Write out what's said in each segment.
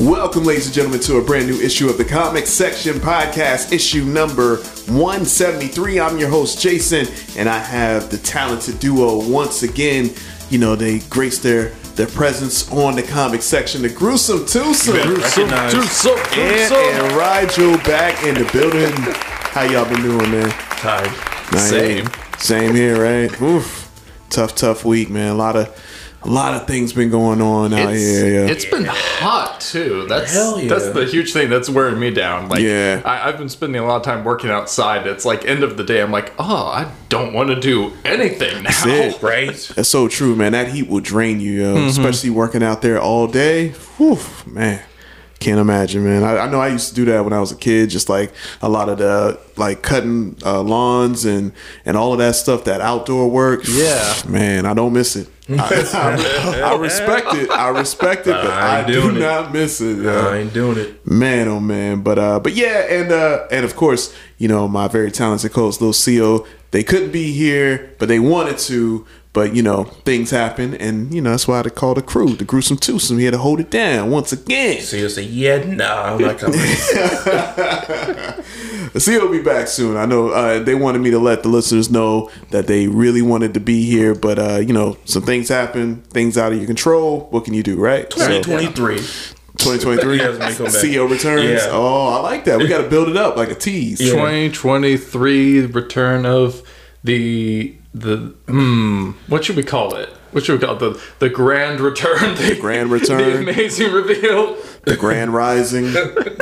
Welcome, ladies and gentlemen, to a brand new issue of the Comic Section Podcast, issue number 173. I'm your host, Jason, and I have the talented duo once again. You know, they grace their their presence on the comic section. The gruesome twosome, Gruesome twosome, and, and Rigel back in the building. How y'all been doing, man? Tired. Same. Same here, right? Oof. Tough, tough week, man. A lot of a lot of things been going on out It's, here. Yeah. it's been hot too. That's Hell yeah. that's the huge thing that's wearing me down. Like, Yeah. I, I've been spending a lot of time working outside. It's like end of the day. I'm like, oh, I don't want to do anything now. it. right? That's so true, man. That heat will drain you, yo. Mm-hmm. Especially working out there all day. Whew, man. Can't imagine, man. I, I know I used to do that when I was a kid, just like a lot of the like cutting uh, lawns and and all of that stuff, that outdoor work. Yeah. man, I don't miss it. I, I- I respect it. I respect it, but I do it. not miss it. yo. I ain't doing it. Man, oh man, but uh, but yeah, and uh, and of course, you know, my very talented coach, Lil Co. They couldn't be here, but they wanted to. But you know, things happen, and you know that's why they call the crew the gruesome twosome. He had to hold it down once again. So you say, yeah, nah, I'm not coming. Co will be back soon. I know uh, they wanted me to let the listeners know that they really wanted to be here, but uh, you know, some things happen, things out of your control. What can you do, right? So, 2023. 2023, He has me come back. CEO returns. Yeah. Oh, I like that. We got to build it up like a tease. 2023 return of the the hmm what should we call it? What should we call it? The the grand return. The, grand return. The amazing reveal. the grand rising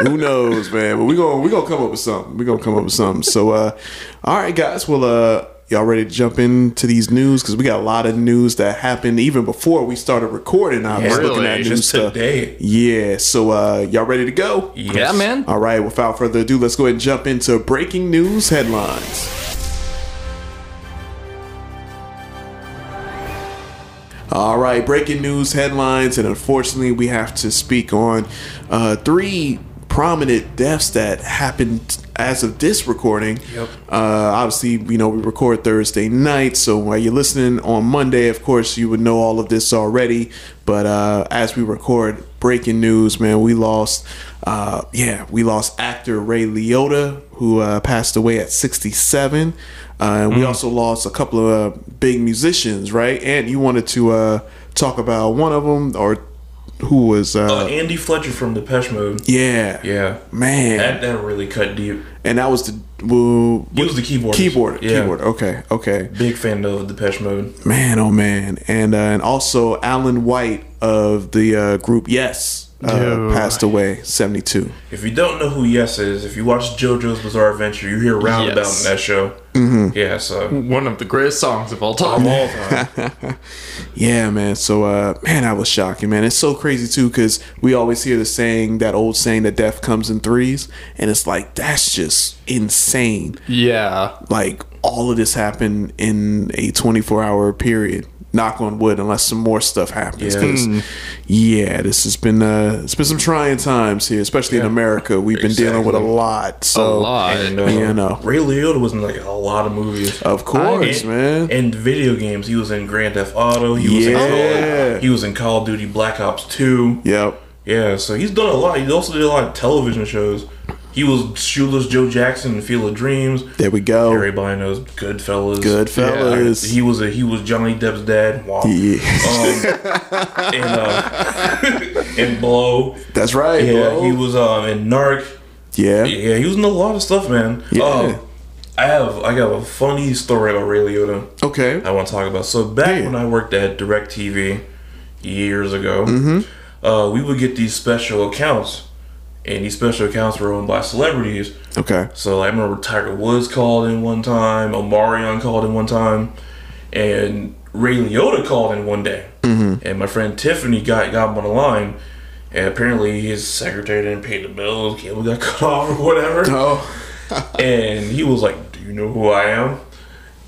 who knows man but we gonna we gonna come up with something we are gonna come up with something so uh all right guys well uh y'all ready to jump into these news because we got a lot of news that happened even before we started recording i was looking at news Just stuff today. yeah so uh y'all ready to go Yeah, man. all right without further ado let's go ahead and jump into breaking news headlines All right, breaking news headlines, and unfortunately, we have to speak on uh, three prominent deaths that happened as of this recording. Yep. Uh, obviously, you know we record Thursday night, so while you're listening on Monday, of course, you would know all of this already. But uh, as we record breaking news, man, we lost. Uh, yeah, we lost actor Ray Liotta, who uh, passed away at 67. Uh, and we also lost a couple of uh, big musicians, right? And you wanted to uh, talk about one of them, or who was? Uh, Uh, Andy Fletcher from Depeche Mode. yeah, Yeah. man. That, that really cut deep. and that was the well, He was the keyboardist. keyboard, Yeah. keyboard. Okay, okay. Big fan of Depeche Mode. Man, oh man, and uh, and also Alan White of the uh, group Yes uh, passed away, seventy two. If you don't know who Yes is, if you watch JoJo's Bizarre Adventure, you hear Roundabout Yes. in that show. Mm-hmm. Yeah, so One of the greatest songs of all time. of all time. Yeah, man. So, uh, man, that was shocking, man. It's so crazy too, because we always hear the saying, that old saying, that death comes in threes, and it's like that's just insane. Yeah. Like all of this happened in a twenty four hour period. Knock on wood, unless some more stuff happens. Yeah. 'cause, yeah, this has been uh, it's been some trying times here, especially in America. We've been dealing with a lot. So, a lot. And, uh, Yeah, I know. Ray Liotta was in like a lot of movies. of course, and, man. And video games. He was in Grand Theft Auto. He was Yeah. in Call, he was in Call of Duty Black Ops 2. yep. Yeah, so he's done a lot. He also did a lot of television shows. He was Shoeless Joe Jackson in Field of Dreams. There we go. Everybody knows Goodfellas. Goodfellas. Yeah, he was a he was Johnny Depp's dad. Wow. Yeah, Um, and uh, and Blow. that's right. Yeah, bro. he was um in Narc. Yeah. Yeah, he was in a lot of stuff, man. Yeah. Um, I have I got a funny story about Ray Liotta. Okay. I want to talk about. So back Yeah. when I worked at DirecTV years ago, Mm-hmm. uh, we would get these special accounts, and these special accounts were owned by celebrities. Okay. So I remember Tiger Woods called in one time, Omarion called in one time, and Ray Liotta called in one day. Mm-hmm. And my friend Tiffany got got him on the line, and apparently his secretary didn't pay the bills, cable got cut off or whatever. Oh. and he was like, "Do you know who I am?"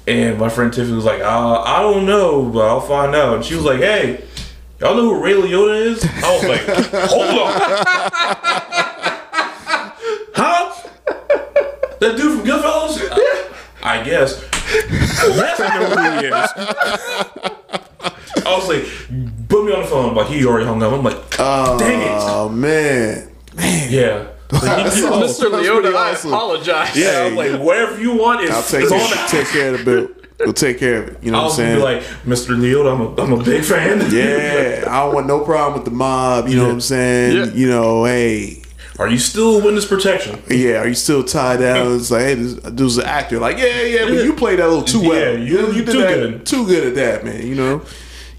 And my friend Tiffany was like, uh, "I don't know, but I'll find out." And she was like, "Hey." Y'all know who Ray Liotta is? I was like, hold on. huh? That dude from Goodfellas? Yeah. I guess. Yes, I know who he is. I was like, put me on the phone. I'm he already hung up. I'm like, oh, dang it. Oh man. Man. Yeah. Like, he- he- Oh, Mr. that's pretty Liotta, I awesome. apologize. yeah, I'm like, whatever you want is I'll take is on it, take care of the bill. We'll take care of it. You know I what was I'm gonna saying? be like, Mr. Liotta, I'm a, I'm a big fan. yeah, I don't want no problem with the mob. You know what I'm saying? Yeah. You know, hey, Are you still witness protection? yeah, are you still tied down? It's like, hey, this dude's an actor. Like, yeah, yeah, but you played that a little too well. Yeah, you- you did too that good. too good at that, man. You know.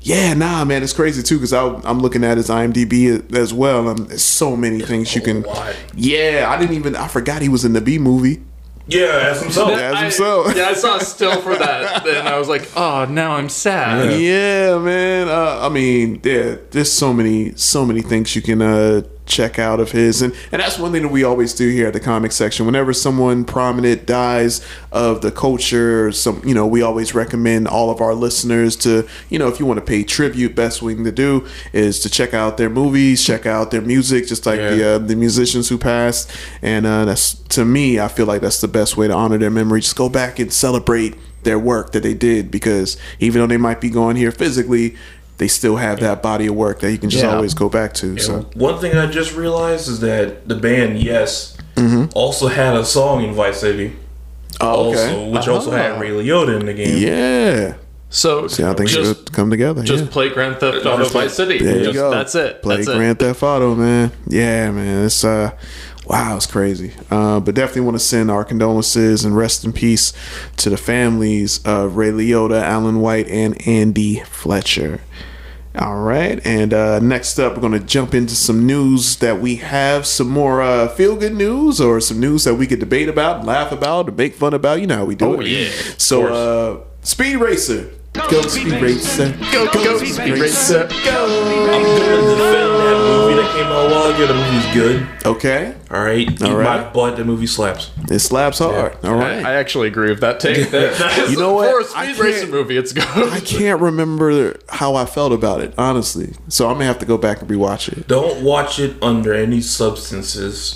Yeah, nah, man, it's crazy too because I'm looking at his IMDb as well. And there's so many things you can. lot. Yeah, I didn't even. I forgot he was in the Bee Movie. Yeah, as himself. As I- himself. yeah, I saw a still for that, and I was like, "Oh, now I'm sad." Yeah, man. Uh, I mean, yeah, there's so many, so many things you can uh, check out of his, and and that's one thing that we always do here at the comic section. Whenever someone prominent dies of the culture, or some you know, we always recommend all of our listeners to you know, if you want to pay tribute, best thing to do is to check out their movies, check out their music, just like the uh, the musicians who passed, and uh, that's to me, I feel like that's the best way to honor their memory. Just go back and celebrate their work that they did because even though they might be going here physically, they still have that body of work that you can just Yeah. always go back to. And So One thing I just realized is that the band Yes Mm-hmm. also had a song in Vice City. oh, Also, which also had Ray Liotta in the game. yeah, So see how things just should come together. just yeah. play Grand Theft Auto Vice City. There you Just- go. That's it. Play that's Grand Theft Auto, man. Yeah, man. It's uh, wow, it's crazy. Uh, but definitely want to send our condolences and rest in peace to the families of Ray Liotta, Alan White, and Andy Fletcher. All right, and uh, next up, we're going to jump into some news that we have, some more uh, feel good news, or some news that we could debate about, laugh about, or make fun about. You know how we do Oh, it. yeah, So, uh, Speed Racer. Go, Speed Racer. Go, go, Speed Racer. I'm gonna defend that movie that came out a while ago. The movie's good. Okay. All right, Eat All right. my butt. The movie slaps. It slaps hard. All right. I. I actually agree with that take. That, that is, You know what? For a I speed can't- racer movie, it's good. I can't remember how I felt about it, honestly. So I'm gonna have to go back and rewatch it. Don't watch it under any substances,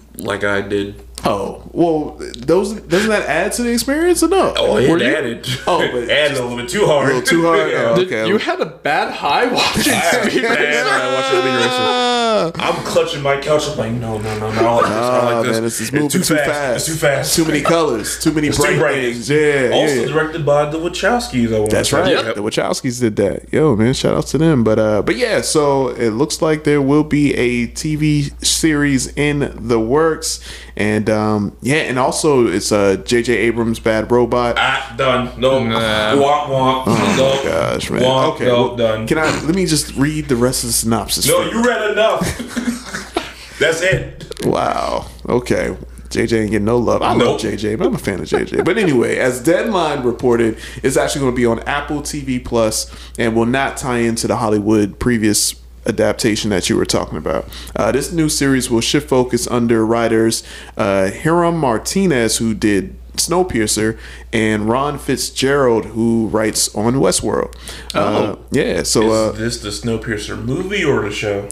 like I did. Oh, well, those doesn't that add to the experience or no? Oh, it Were you- added. Oh, but added a little bit too hard. A little too hard? Yeah. Oh, Did- okay. You had a bad high watching Speed I watched the Speed Racer. Ah, I'm clutching my couch. I'm like, no, no, no, no. I like this. I ah, like this. man, this is moving too, fast. It's too fast. Too many colors. Too many It's bright too bright. things. Yeah, Also yeah. directed by the Wachowskis. I want That's right. Yep. The Wachowskis did that. Yo, man, shout out to them. But uh but yeah, so it looks like there will be a TV series in the works. And um yeah, and also it's uh JJ Abrams Bad Robot. Ah, done. No. Nah. Womp womp. Oh no. my gosh, man. Womp, okay, no, well, done. Can I let me just read the rest of the synopsis? no, you read enough. That's it. Wow. Okay. JJ ain't getting no love. I love Nope. JJ, but I'm a fan of JJ. But anyway, as Deadline reported, it's actually going to be on Apple TV Plus and will not tie into the Hollywood previous adaptation that you were talking about. Uh, this new series will shift focus under writers uh, Hiram Martinez, who did Snowpiercer, and Ron Fitzgerald, who writes on Westworld. Uh, yeah. So. Uh, Is this the Snowpiercer movie or the show?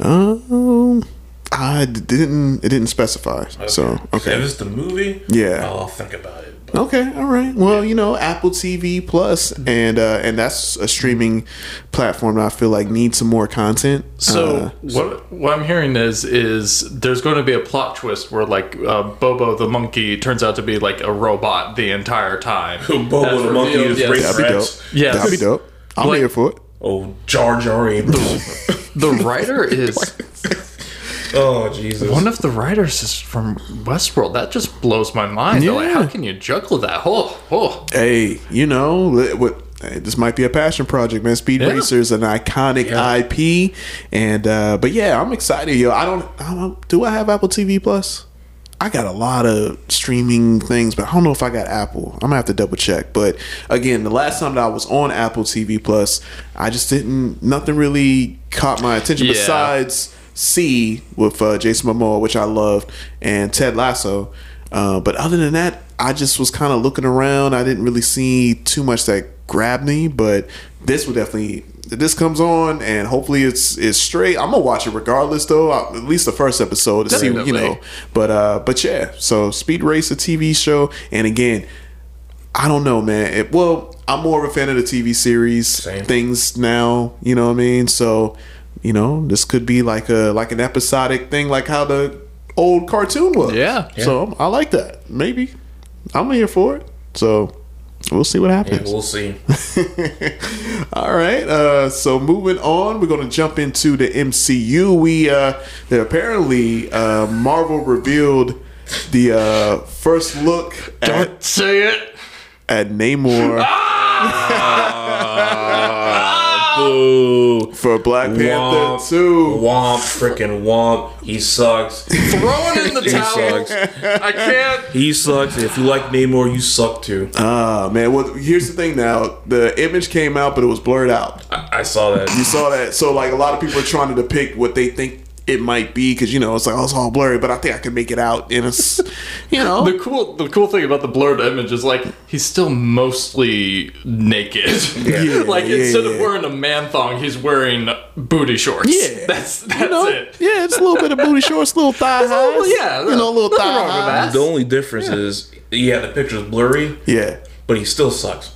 um, I didn't. It didn't specify. So okay. If it's the movie, Yeah. I'll think about it. But Okay, all right. Well, you know, Apple TV Plus, and uh, and that's a streaming platform that I feel like needs some more content. So Uh, what what I'm hearing is is there's going to be a plot twist where like uh, Bobo the monkey turns out to be like a robot the entire time. Bobo That's the monkey is yes. racist. that'd be dope. Yes. That'd be dope. I'm Like- here for it. oh, Jar Jar Abrams. The writer is oh Jesus. one of the writers is from Westworld. That just blows my mind. though. Like, how can you juggle that? Oh, oh. Hey, you know what? hey, this might be a passion project, man. Speed Yeah. Racer is an iconic Yeah. IP, and uh, but yeah, I'm excited, yo. I don't, I don't. Do I have Apple TV Plus? I got a lot of streaming things, but I don't know if I got Apple. I'm gonna have to double check. But again, the last time that I was on Apple TV Plus, I just didn't. Nothing really caught my attention Yeah. besides See with uh, Jason Momoa, which I loved, and Ted Lasso. Uh, but other than that, I just was kind of looking around. I didn't really see too much that grabbed me. But this would definitely. This comes on and hopefully it's it's straight, I'm gonna watch it regardless. Though Uh, at least the first episode to see, you know. But uh, but yeah. So Speed Racer TV show, and again, I don't know, man. It, well, I'm more of a fan of the TV series Same. things now. You know what I mean? So, you know, this could be like a like an episodic thing, like how the old cartoon was. Yeah. So I like that. Maybe I'm here for it. So we'll see what Yeah, happens. we'll see. All right. Uh, so moving on, we're going to jump into the MCU. We uh, that apparently uh, Marvel revealed the uh, first look Don't say it. at Namor Boo. for Black Panther Womp. Two. Womp, freaking womp. He sucks. Throwing in the towel. He towel. sucks. I can't. He sucks. If you like Namor, you suck too. Ah man. Well, here's the thing. Now the image came out, but it was blurred out. I, I saw that. You saw that. So like a lot of people are trying to depict what they think it might be because you know it's like oh, it's all blurry, but I think I can make it out in a, s- you know. The cool, the cool thing about the blurred image is like he's still mostly naked. Yeah, like yeah, instead yeah. of wearing a man thong, he's wearing booty shorts. Yeah. that's that's you know, it. yeah, it's a little bit of booty shorts, little thigh highs. little- yeah, you know, a little thigh wrong with highs. that. The only difference is, yeah, the picture's blurry, Yeah. but he still sucks.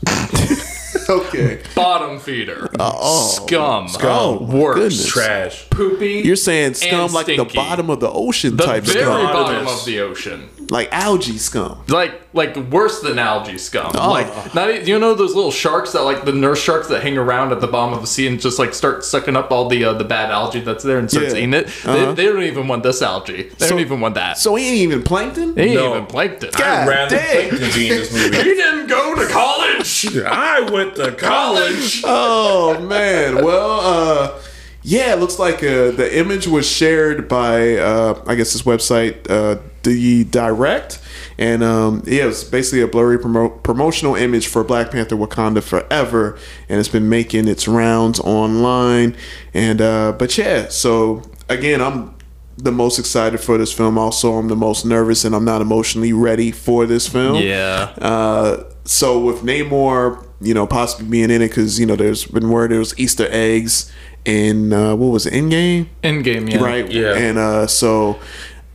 Okay. Bottom feeder. oh. Scum. Oh, Worse. goodness. Trash. Poopy. You're saying scum like the stinky. bottom of the ocean the type very scum, bottom Bottom. of the ocean. like algae scum. Like like worse than algae scum. Oh. Like not e- you know those little sharks that like the nurse sharks that hang around at the bottom of the sea and just like start sucking up all the uh, the bad algae that's there and starts Yeah. eating it. Uh-huh. They, they don't even want this algae. They So- don't even want that. So he ain't even plankton. they ain't No. even plankton. God I'd rather dang. Plankton be in this movie. He didn't go to college. I went to college. Oh man. Well, uh, yeah. It looks like uh, the image was shared by uh, I guess this website, uh, the Direct, and um, yeah, it's basically a blurry promo- promotional image for Black Panther: Wakanda Forever, and it's been making its rounds online. And uh, but yeah, so again, I'm the most excited for this film. Also, I'm the most nervous, and I'm not emotionally ready for this film. Yeah. Uh, so with Namor, you know, possibly being in it because you know there's been word there was Easter eggs in uh, what was it, Endgame, Endgame, yeah. right? Yeah. And uh, so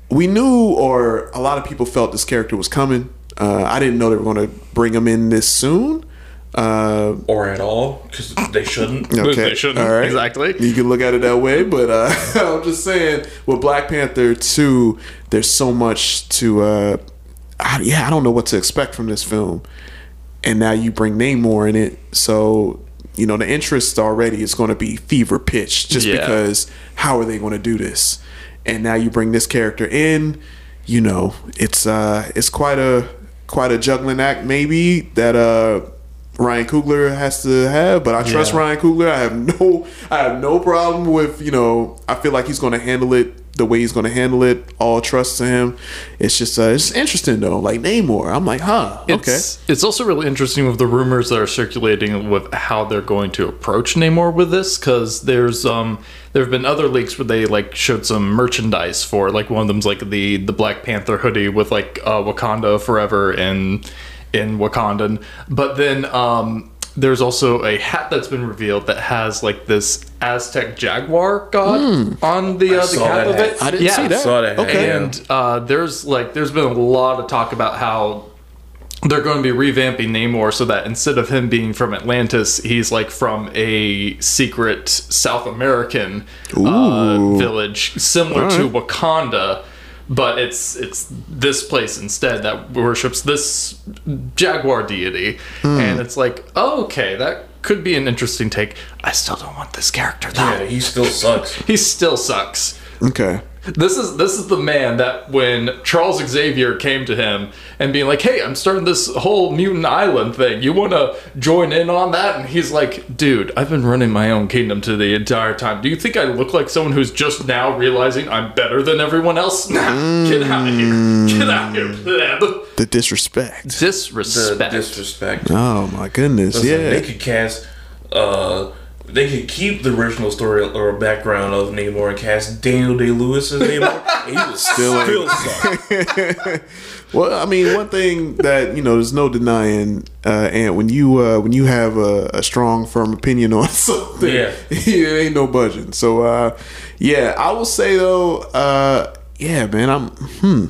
we knew, or a lot of people felt this character was coming. Uh, I didn't know they were going to bring him in this soon. Uh, Or at all, because they shouldn't. okay, They shouldn't. all right. Exactly. You can look at it that way, but uh, I'm just saying with Black Panther 2, there's so much to. Uh, I, yeah, I don't know what to expect from this film, and now you bring Namor in it, so you know the interest already is going to be fever pitch, just Yeah. because how are they going to do this? And now you bring this character in, you know, it's uh, it's quite a quite a juggling act, maybe that uh. Ryan Coogler has to have, but I trust Yeah. Ryan Coogler. I have no, I have no problem with you know. I feel like he's going to handle it the way he's going to handle it. All trust to him. It's just, uh, it's interesting though. Like Namor, I'm like, huh, okay. It's, it's also really interesting with the rumors that are circulating with how they're going to approach Namor with this, because there's um there have been other leaks where they like showed some merchandise for like one of them's like the the Black Panther hoodie with like uh, Wakanda forever and in Wakandan, but then um there's also a hat that's been revealed that has like this Aztec jaguar god on the uh, the cap of hat. it. I didn't yeah. see that. Saw that hat, Okay. yeah. And uh, there's like there's been a lot of talk about how they're going to be revamping Namor so that instead of him being from Atlantis, he's like from a secret South American uh, village similar to Wakanda. But it's it's this place instead that worships this jaguar deity, hmm. and it's like oh, okay, that could be an interesting take. I still don't want this character though. Yeah, he still sucks. He still sucks. Okay. This is this is the man that when Charles Xavier came to him and being like, "Hey, I'm starting this whole mutant island thing. You want to join in on that?" And he's like, "Dude, I've been running my own kingdom to the entire time. Do you think I look like someone who's just now realizing I'm better than everyone else? Nah, get out of here. Get out of here, pleb." The disrespect. The Disrespect. disrespect. Oh my goodness. Listen, yeah. they could cast. Uh, they could keep the original story or background of Namor and cast Daniel Day Lewis as Namor, and he was still Still still suck. Well, I mean, one thing that you know, there's no denying, uh, and when you uh, when you have a, a strong, firm opinion on something, Yeah. it ain't no budging. So, uh, yeah, I will say though, uh, yeah, man, I'm hmm.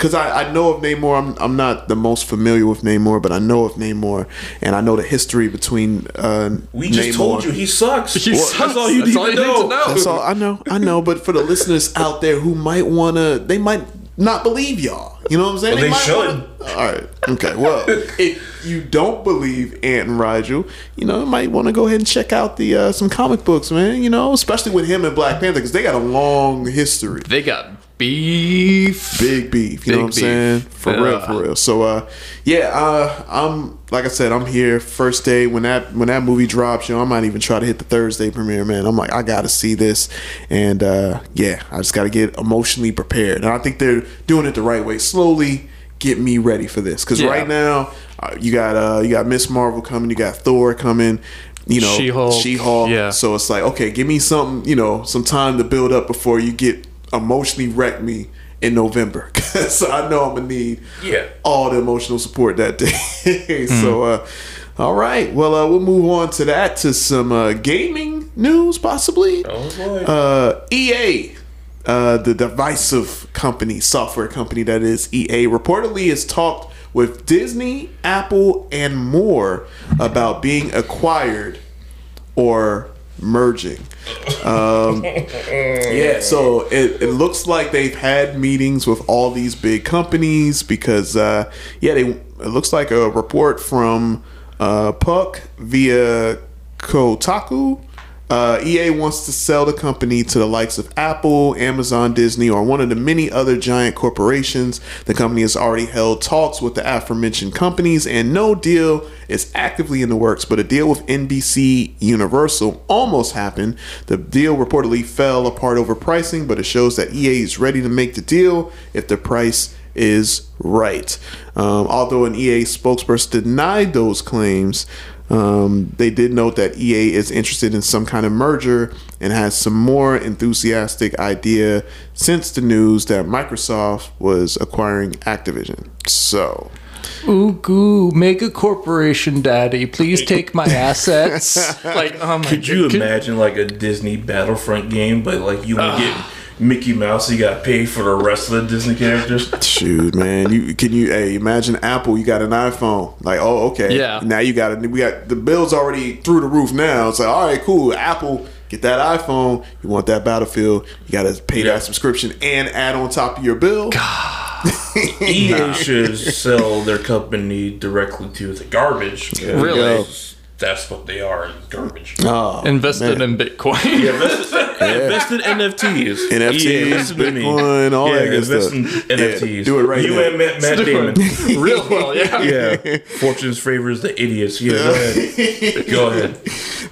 Because I, I know of Namor, I'm, I'm not the most familiar with Namor, but I know of Namor, and I know the history between. Uh, We just Namor. told you he sucks. He Well, sucks. That's all you, That's need, all to you need know. to know. That's all I know. I know, but for the listeners out there who might wanna, they might not believe y'all. You know what I'm saying? Well, they might should. Wanna, all right. Okay. Well, if you don't believe Ant and Rigel, you know, you might want to go ahead and check out the uh, some comic books, man. You know, especially with him and Black Panther because they got a long history. They got beef. Big beef, you Big know what I'm saying? For real, for real. So, uh, yeah, uh, I'm like I said, I'm here first day when that when that movie drops. You know, I might even try to hit the Thursday premiere. Man, I'm like, I got to see this, and uh, yeah, I just got to get emotionally prepared. And I think they're doing it the right way, slowly get me ready for this. Because Yeah. right now, uh, you got uh, you got Ms. Marvel coming, you got Thor coming. You know, She-Hulk. She-Hulk. Yeah. So it's like, okay, give me something, you know, some time to build up before you get emotionally wreck me in November. Because I know I'm going to need Yeah. all the emotional support that day. so, uh, all right. Well, uh, we'll move on to that, to some uh, gaming news, possibly. Oh, boy. Uh, EA, uh, the divisive company, software company that is EA, reportedly has talked with Disney, Apple, and more about being acquired or merging. Um, yeah, so it, it looks like they've had meetings with all these big companies because, uh, yeah, they it looks like a report from uh, Puck via Kotaku. Uh, EA wants to sell the company to the likes of Apple, Amazon, Disney, or one of the many other giant corporations. The company has already held talks with the aforementioned companies, and no deal is actively in the works. But a deal with NBC Universal almost happened. The deal reportedly fell apart over pricing, but it shows that EA is ready to make the deal if the price is right. Um, although an EA spokesperson denied those claims, um, they did note that EA is interested in some kind of merger and has some more enthusiastic idea since the news that Microsoft was acquiring Activision. So, Ooh, goo, mega corporation daddy, please take my assets. like, oh my Could you God. imagine like a Disney Battlefront game, but like you want to get Mickey Mouse, you got paid for the rest of the Disney characters? shoot, man, you can you hey imagine Apple? You got an iPhone, like oh okay, Yeah. Now you got it. We got the bills already through the roof. Now it's like all right, cool. Apple, get that iPhone. You want that Battlefield? You got to pay Yeah. that subscription and add on top of your bill. God, EA should sell their company directly to the garbage. Really? Go. That's what they are, garbage. Oh, invested man. in Bitcoin? Yeah, invested, invest in NFTs. NFTs, EA, invest in me. Bitcoin, all yeah, that good stuff. in Yeah, NFTs. do it right You now. and Matt, Matt Damon. Real well, yeah. yeah. Fortune's favors the idiots. Yeah, go ahead. Go ahead.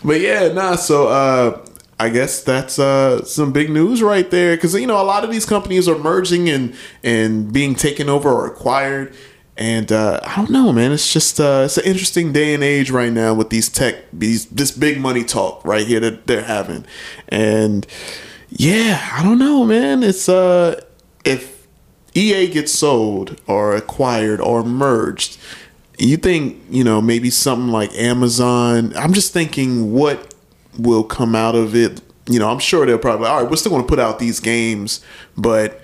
But yeah, nah. So uh, I guess that's uh, some big news right there because you know a lot of these companies are merging and and being taken over or acquired. And uh, I don't know, man. It's just uh, it's an interesting day and age right now with these tech, these this big money talk right here that they're having. And yeah, I don't know, man. It's uh, if EA gets sold or acquired or merged, you think you know maybe something like Amazon? I'm just thinking what will come out of it. You know, I'm sure they'll probably all right. We're still going to put out these games, but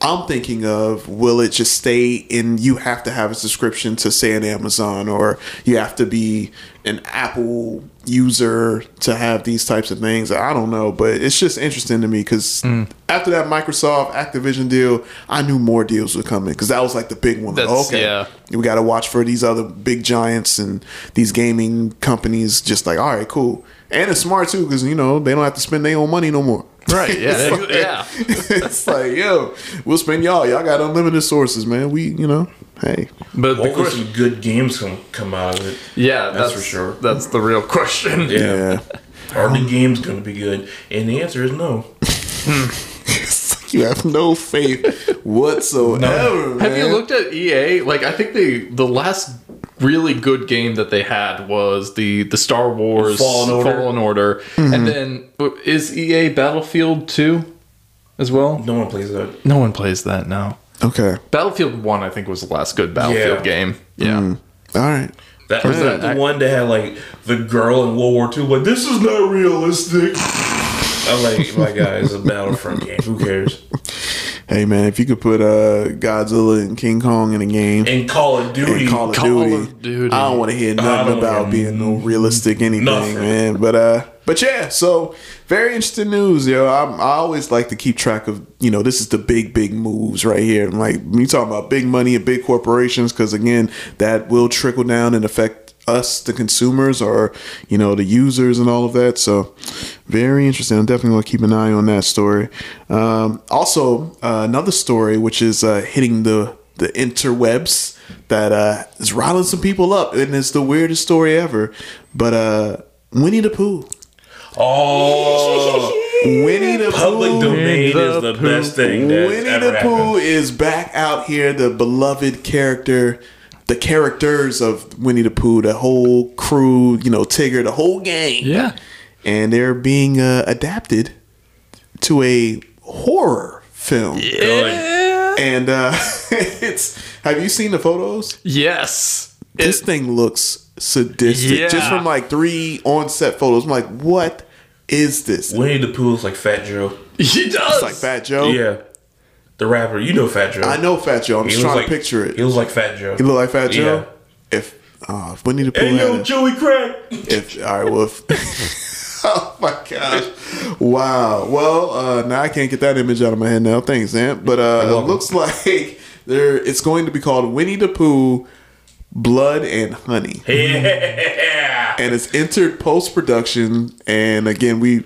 I'm thinking of will it just stay in you have to have a subscription to say an Amazon or you have to be an Apple user to have these types of things. I don't know, but it's just interesting to me because mm. after that Microsoft Activision deal, I knew more deals were coming because that was like the big one. Like, okay, yeah. we got to watch for these other big giants and these gaming companies. Just like all right, cool, and it's smart too because you know they don't have to spend their own money no more. Right. Yeah. It's like- yeah. it's like, yo, we'll spend y'all. Y'all got unlimited sources, man. We, you know, hey, But the Hopefully, question, some good games come come out of it. yeah, That's that's, for sure. That's the real question. Yeah. yeah. Are the um, games going to be good? And the answer is no. It's like you have no faith whatsoever. Man. Have you looked at EA? Like, I think the the last really good game that they had was the the Star Wars Fallen Order. Order. Mm-hmm. and then is EA Battlefield Two as well? No one plays that. No one plays that now. Okay. Battlefield One, I think, was the last good Battlefield Yeah. game. Yeah. Mm. All right. That was that the one that had like the girl in World War II. Like this is not realistic. I'm like, my guy, it's a Battlefront game. Who cares? Hey man, if you could put uh, Godzilla and King Kong in a game And Call of Duty. and Call of Call Duty, of Duty. I don't want to hear nothing about hear being no realistic anything, nothing. man. But uh, but yeah, so very interesting news, yo. I'm, I always like to keep track of, you know, this is the big big moves right here. Like when you talking about big money and big corporations, because again, that will trickle down and affect us, the consumers, or you know, the users and all of that. So very interesting. I'm definitely going to keep an eye on that story. Um, also, uh, another story which is uh, hitting the the interwebs that uh, is riling some people up, and it's the weirdest story ever. But uh, Winnie the Pooh. oh, Winnie the public Pooh. domain the is the Pooh. best thing that's Winnie ever the Pooh happened. is back out here, the beloved character, the characters of Winnie the Pooh, the whole crew, you know, Tigger, the whole gang. Yeah. And they're being uh, adapted to a horror film. Good. And uh, it's, have you seen the photos? Yes. This thing looks sadistic. Yeah. Just from like three on set photos. I'm like, what is this? Winnie the Pooh is like Fat Joe. He does. It's like Fat Joe. Yeah, the rapper. You know Fat Joe. I know Fat Joe. I'm He just trying like, to picture it. He looks like Fat Joe. He look like Fat Joe. Yeah. If uh, if Winnie the Pooh Hey yo, Joey Crack. if all right, well, if, oh my gosh, wow. Well, uh, now I can't get that image out of my head now. Thanks, Ant. But uh, it looks like there. It's going to be called Winnie the Pooh, Blood and Honey, Yeah. and it's entered post production. And again, we.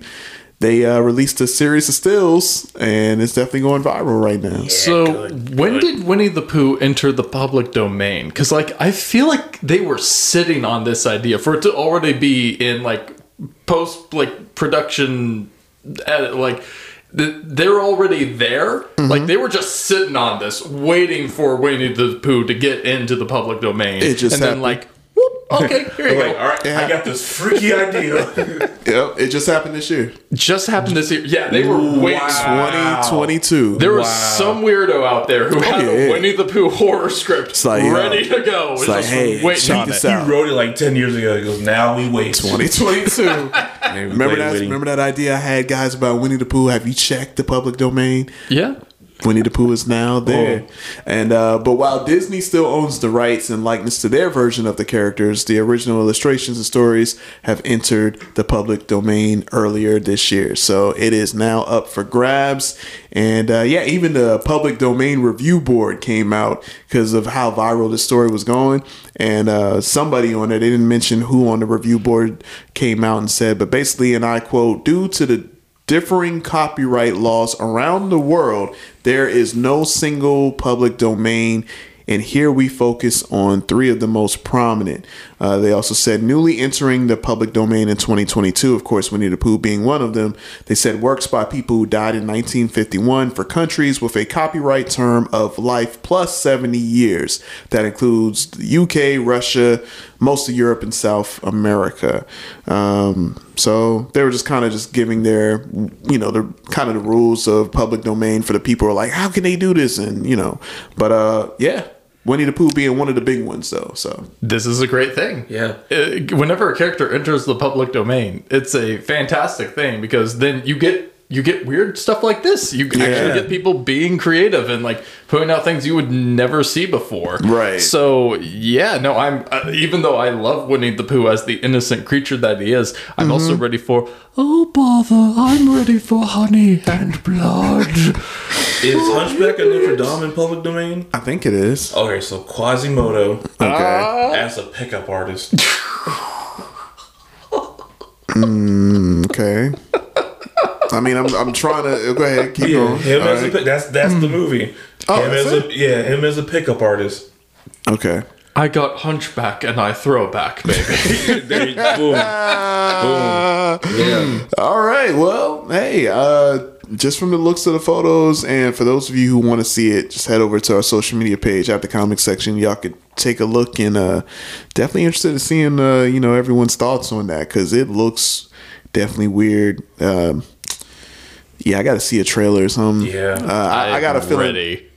They uh, released a series of stills, and it's definitely going viral right now. So good, when good. did Winnie the Pooh enter the public domain? Because like I feel like they were sitting on this idea for it to already be in like post like production, edit, like they're already there. Mm-hmm. Like they were just sitting on this, waiting for Winnie the Pooh to get into the public domain. It just and then like, whoop, okay, here you I'm like, go. all right, Yeah. I got this freaky idea. Yep, it just happened this year, Just happened this year. Yeah, they were waiting. Wow. 2022. There was Wow. some weirdo out there who oh, had yeah. a Winnie the Pooh horror script like, yo, ready to go. it's like, hey, waiting check this out. he wrote it like ten years ago. He goes, now we wait. 2022. Remember that? Remember that idea I had, guys, about Winnie the Pooh? Have you checked the public domain? Yeah. Winnie the Pooh is now there, Oh. and uh, but while Disney still owns the rights and likeness to their version of the characters, the original illustrations and stories have entered the public domain earlier this year. So it is now up for grabs, and uh, yeah, even the public domain review board came out because of how viral this story was going, and uh, somebody on there they didn't mention who on the review board came out and said, but basically, and I quote, due to the differing copyright laws around the world, there is no single public domain. And here we focus on three of the most prominent. Uh, they also said newly entering the public domain in 2022, of course, Winnie the Pooh being one of them. They said works by people who died in 1951 for countries with a copyright term of life plus 70 years. That includes the UK, Russia, most of Europe, and South America. Um, so they were just kind of just giving their, you know, the kind of the rules of public domain for the people are like, how can they do this? And you know, but uh, yeah, Winnie the Pooh being one of the big ones though. So This is a great thing. Yeah. Uh, whenever a character enters the public domain, it's a fantastic thing because then you get you get weird stuff like this. You Yeah. actually get people being creative and like putting out things you would never see before. Right. So yeah, no, I'm uh, even though I love Winnie the Pooh as the innocent creature that he is, I'm also ready for. Oh bother! I'm ready for honey and blood. Is Hunchback of Notre Dame in public domain? I think it is. Okay, so Quasimodo Okay. Ah. as a pickup artist. Mm, okay. I mean, I'm I'm trying to go ahead, keep Yeah, going. him All as a right. pick- that's that's the mm. movie. Oh, him as it? a yeah, him as a pickup artist. Okay. I got hunchback and I throw back, baby. There boom, boom. Yeah, All right. Well, hey, uh, just from the looks of the photos, and for those of you who want to see it, just head over to our social media page at the comic section. Y'all could take a look, and uh, definitely interested in seeing uh, you know everyone's thoughts on that because it looks definitely weird. Um, yeah, I got to see a trailer or something. Yeah. uh, I, I got a I'm feeling. Ready.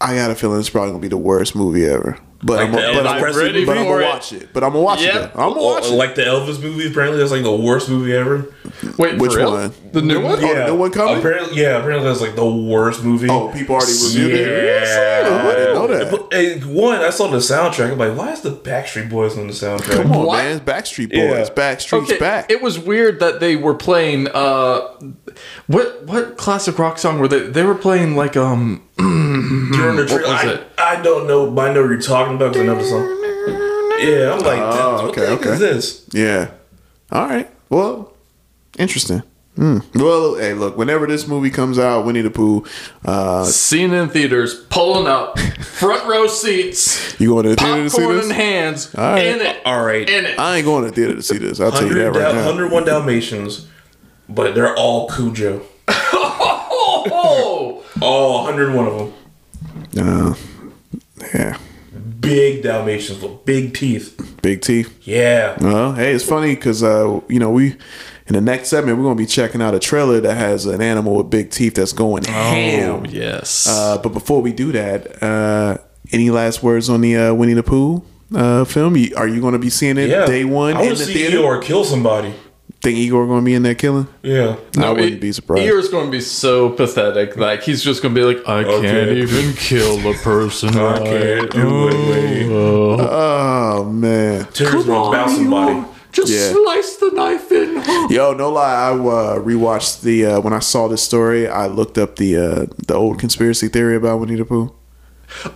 I got a feeling it's probably gonna be the worst movie ever. But Like I'm, the but Elvis I'm, ready but I'm gonna it. watch it. But I'm gonna watch Yep. it. though. I'm gonna watch or it. like the Elvis movie. Apparently, that's like the worst movie ever. Wait, Which for real? one? The new one? Oh, the new one coming? Apparently, yeah. Apparently, that's like the worst movie. Oh, people already reviewed it. Yeah. Oh, I didn't know that. But, hey, one, I saw the soundtrack. I'm like, why is the Backstreet Boys on the soundtrack? Come on, What? man. Backstreet Boys. Yeah. Backstreet's Okay, back. it was weird that they were playing. Uh, what what classic rock song were they? They were playing like um. During the What trailer, was I, it? I don't know, but I know what you're talking about because I never saw. Yeah, I'm like, Oh, what okay, the heck okay. is this? yeah. All right. Well, interesting. Hmm. Well, hey, look. Whenever this movie comes out, Winnie the Pooh, uh, Seen in theaters, pulling up, front row seats, you going to the theater to see popcorn this? in hands, All right. in it, All right, in it. I ain't going to the theater to see this. I'll tell you that right Dal- now. 101 Dalmatians, but they're all Cujo. Oh, 101 of them. Uh, yeah. Big Dalmatians with big teeth. Big teeth. Yeah. Well, hey, it's funny because uh, you know we in the next segment we're gonna be checking out a trailer that has an animal with big teeth that's going ham. Oh, yes. Uh, but before we do that, uh, any last words on the uh, Winnie the Pooh uh, film? You, are you going to be seeing it Yeah. day one I in want the see theater? Eeyore kill somebody. Think Eeyore going to be in there killing? Yeah. I wouldn't be surprised. Eeyore's going to be so pathetic. Like he's just going to be like, I can't even kill a person. I can't do it. Oh man, Terry's gonna bounce somebody. Just Yeah. slice the knife in. yo, no lie. I uh, rewatched the uh, when I saw this story. I looked up the uh, the old conspiracy theory about Winnie the Pooh.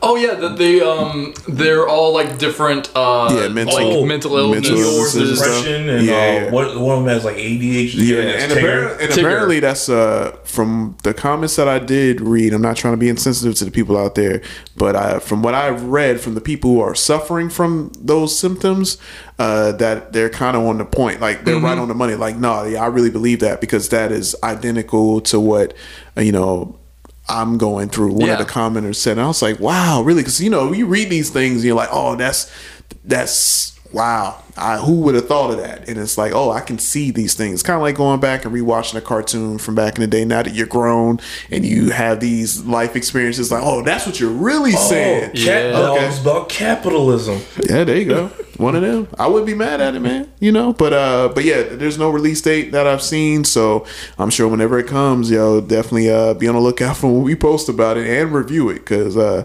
Oh yeah, that they um they're all like different uh Yeah, mental- like mental illnesses. mental Eeyore's illnesses and stuff. depression and Yeah, uh, yeah. One of them has like ADHD. Yeah, that's and, apparently, and apparently that's uh, from the comments that I did read. I'm not trying to be insensitive to the people out there, but I, from what I've read from the people who are suffering from those symptoms, uh, that they're kind of on the point. Like they're right on the money. Like, no, yeah, I really believe that because that is identical to what uh, you know. I'm going through. One Yeah. of the commenters said, and I was like, "Wow, really?" Because you know, you read these things, and you're like, "Oh, that's that's wow. I, who would have thought of that?" And it's like, "Oh, I can see these things." Kind of like going back and rewatching a cartoon from back in the day. Now that you're grown and you have these life experiences, like, "Oh, that's what you're really saying." Oh, cat Yeah. dogs about capitalism. Yeah, there you go. One of them. I wouldn't be mad at it, man. You know, but uh, but yeah, there's no release date that I've seen, so I'm sure whenever it comes, yo, definitely uh, be on the lookout for when we post about it and review it, cause uh,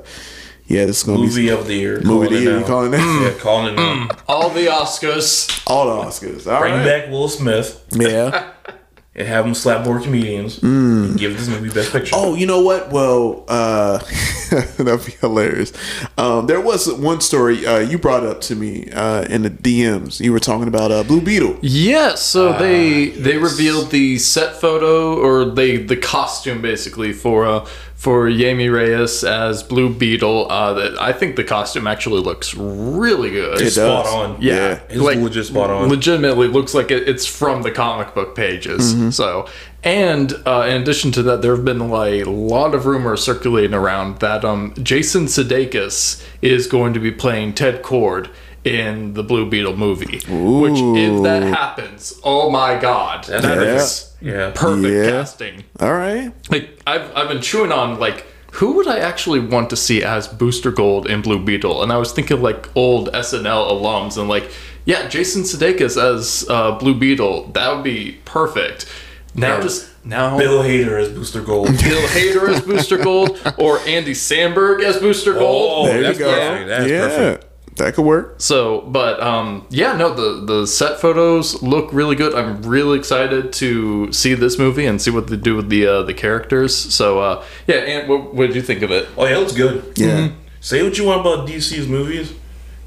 yeah, this is gonna Movie be of the year. movie of the year. You calling that? Yeah, calling it now. All the Oscars. All the Oscars. All Bring right. back Will Smith Yeah. and have him slap more comedians and give this movie Best Picture. Oh, you know what? Well, uh, that'd be hilarious. Um, there was one story uh, you brought up to me uh, in the DMs. You were talking about uh, Blue Beetle. Yeah, so Ah, they they revealed the set photo or they the costume basically for uh for Jaime Reyes as Blue Beetle. Uh, that I think the costume actually looks really good. it's it does. spot on. Yeah, It's legit spot on. Legitimately looks like it, it's from the comic book pages. Mm-hmm. So, and uh, in addition to that, there have been like a lot of rumors circulating around that um, Jason Sudeikis is going to be playing Ted Kord in the Blue Beetle movie. Which, if that happens, oh my god, That's that Yeah. is Yeah. perfect Yeah. casting. All right. Like I've I've been chewing on like who would I actually want to see as Booster Gold in Blue Beetle, and I was thinking like old SNL alums, and like yeah, Jason Sudeikis as uh, Blue Beetle, that would be perfect. Now Yeah. just now Bill Hader as Booster Gold. Bill Hader as Booster Gold or Andy Samberg as Booster Gold. Oh, There that's you go. perfect. That's yeah, perfect. that could work. So, but um, yeah, no, the the set photos look really good. I'm really excited to see this movie and see what they do with the uh, the characters. So, uh, yeah, and what, what did you think of it? Oh yeah, it looks good. Yeah. Say what you want about DC's movies,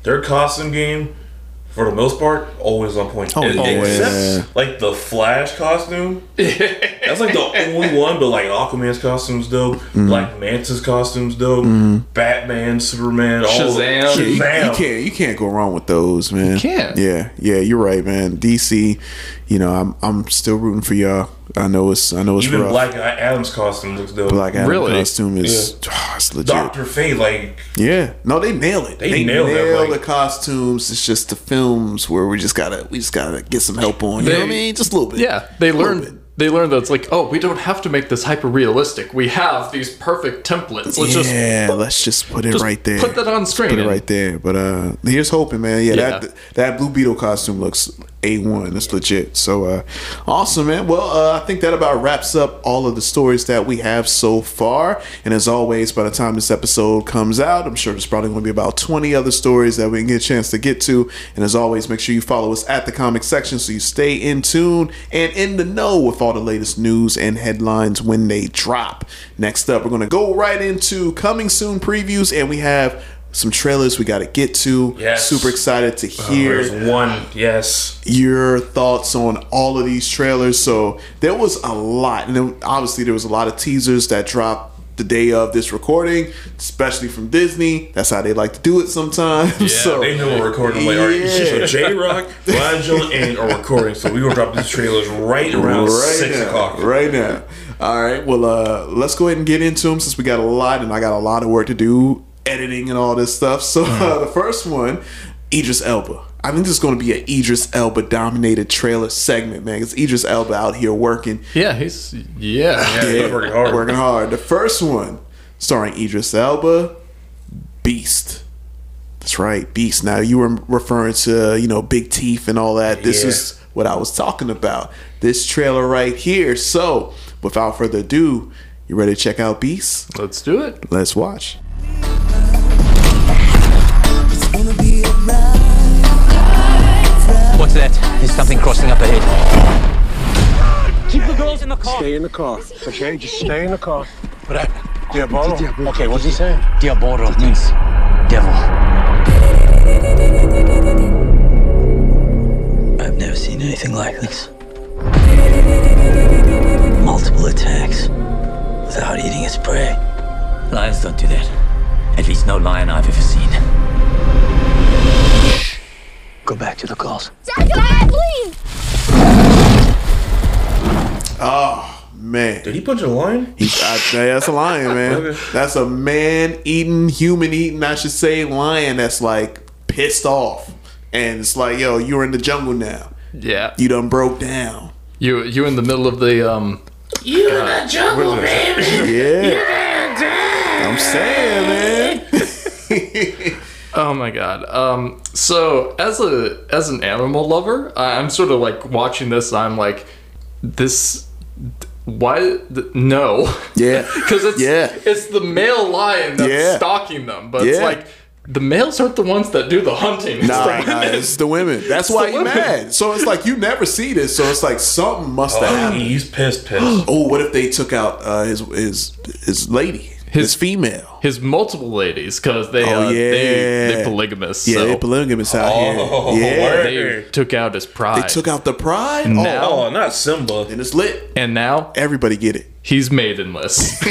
their costume game for the most part, always on point. Oh, And- yeah. Except like the Flash costume. That's like the only one, but like Aquaman's costume's dope. Mm-hmm. Black Manta's costume's dope. Batman, Superman, all Shazam. Yeah, you, you can't you can't go wrong with those, man. You can't. Yeah, yeah, you're right, man. DC, you know, I'm I'm still rooting for y'all. I know it's I know it's Even rough. Black Adam's costume looks dope. Black Adam Really? costume is ah, it's legit. Doctor Fate, like Yeah, no, they nail it. They They, nail nail, that, like- the costumes. It's just the films where we just gotta we just gotta get some help on. You know what I mean? Just a little bit. Yeah, they A learned. bit. They learned that it's like, oh, we don't have to make this hyper realistic. We have these perfect templates. Let's just yeah, let's just put it just right there. put that on screen Put it right there. But uh here's hoping, man. Yeah, Yeah. that that Blue Beetle costume looks a one. It's legit. So uh awesome, man. Well, uh, I think that about wraps up all of the stories that we have so far. And as always, by the time this episode comes out, I'm sure there's probably going to be about 20 other stories that we can get a chance to get to. And as always, make sure you follow us at the comic section so you stay in tune and in the know with all the latest news and headlines when they drop. Next up, we're going to go right into coming soon previews, and we have some trailers we got to get to. Yes. Super excited to oh, hear there's one. Yes. your thoughts on all of these trailers. So there was a lot, and obviously there was a lot of teasers that dropped the day of this recording, especially from Disney. That's how they like to do it sometimes. Yeah, so they know we're recording. Like, all right, Yeah. so J Rock, Jones, and are recording. So we gonna drop these trailers right around six now, o'clock. Right now. All right. Well, uh, let's go ahead and get into them since we got a lot, and I got a lot of work to do, editing and all this stuff. So uh, the first one, Idris Elba. I think this is going to be an Idris Elba dominated trailer segment, man. It's Idris Elba out here working. yeah, he's yeah. Yeah, he's working hard. Working hard. The first one, starring Idris Elba, Beast. That's right, Beast. Now you were referring to you know big teeth and all that. This Yeah. is what I was talking about. This trailer right here. So, without further ado, you ready to check out Beast? Let's do it. Let's watch. What's that? There's something crossing up ahead. Keep the girls in the car. Stay in the car, okay? Just stay in the car. What happened? Diabolo? Okay, what's he saying? Diabolo means devil. I've never seen anything like this. Multiple attacks without eating its prey. Lions don't do that. At least no lion I've ever seen. Go back to the calls. Dad, please! Oh, man, Did he punch a lion? He, I, that's a lion, man. Okay. That's a man eating, human eating, I should say, lion that's like pissed off. And it's like, yo, you're in the jungle now. Yeah, You done broke down. you you in the middle of the um. You uh, in the jungle, baby. yeah. I'm saying, man. Oh my god. Um. So as a as an animal lover, I- I'm sort of like watching this. And I'm like, this. Why? th- No. Yeah. Because it's Yeah. it's the male lion that's Yeah. stalking them, but it's like the males aren't the ones that do the hunting. It's Nah, the nah, women. it's the women. That's why the you women. mad. So it's like you never see this. So it's like something must have Oh, happened. he's pissed, pissed. Oh, what if they took out uh, his his his lady, his, female? His multiple ladies, because they Oh, uh, they yeah. they polygamous. Yeah, so they polygamous out Oh, here. Yeah, word. they took out his pride. they took out the pride. Now- Oh, Oh, not Simba. and it's lit. and now Everybody get it. he's maidenless.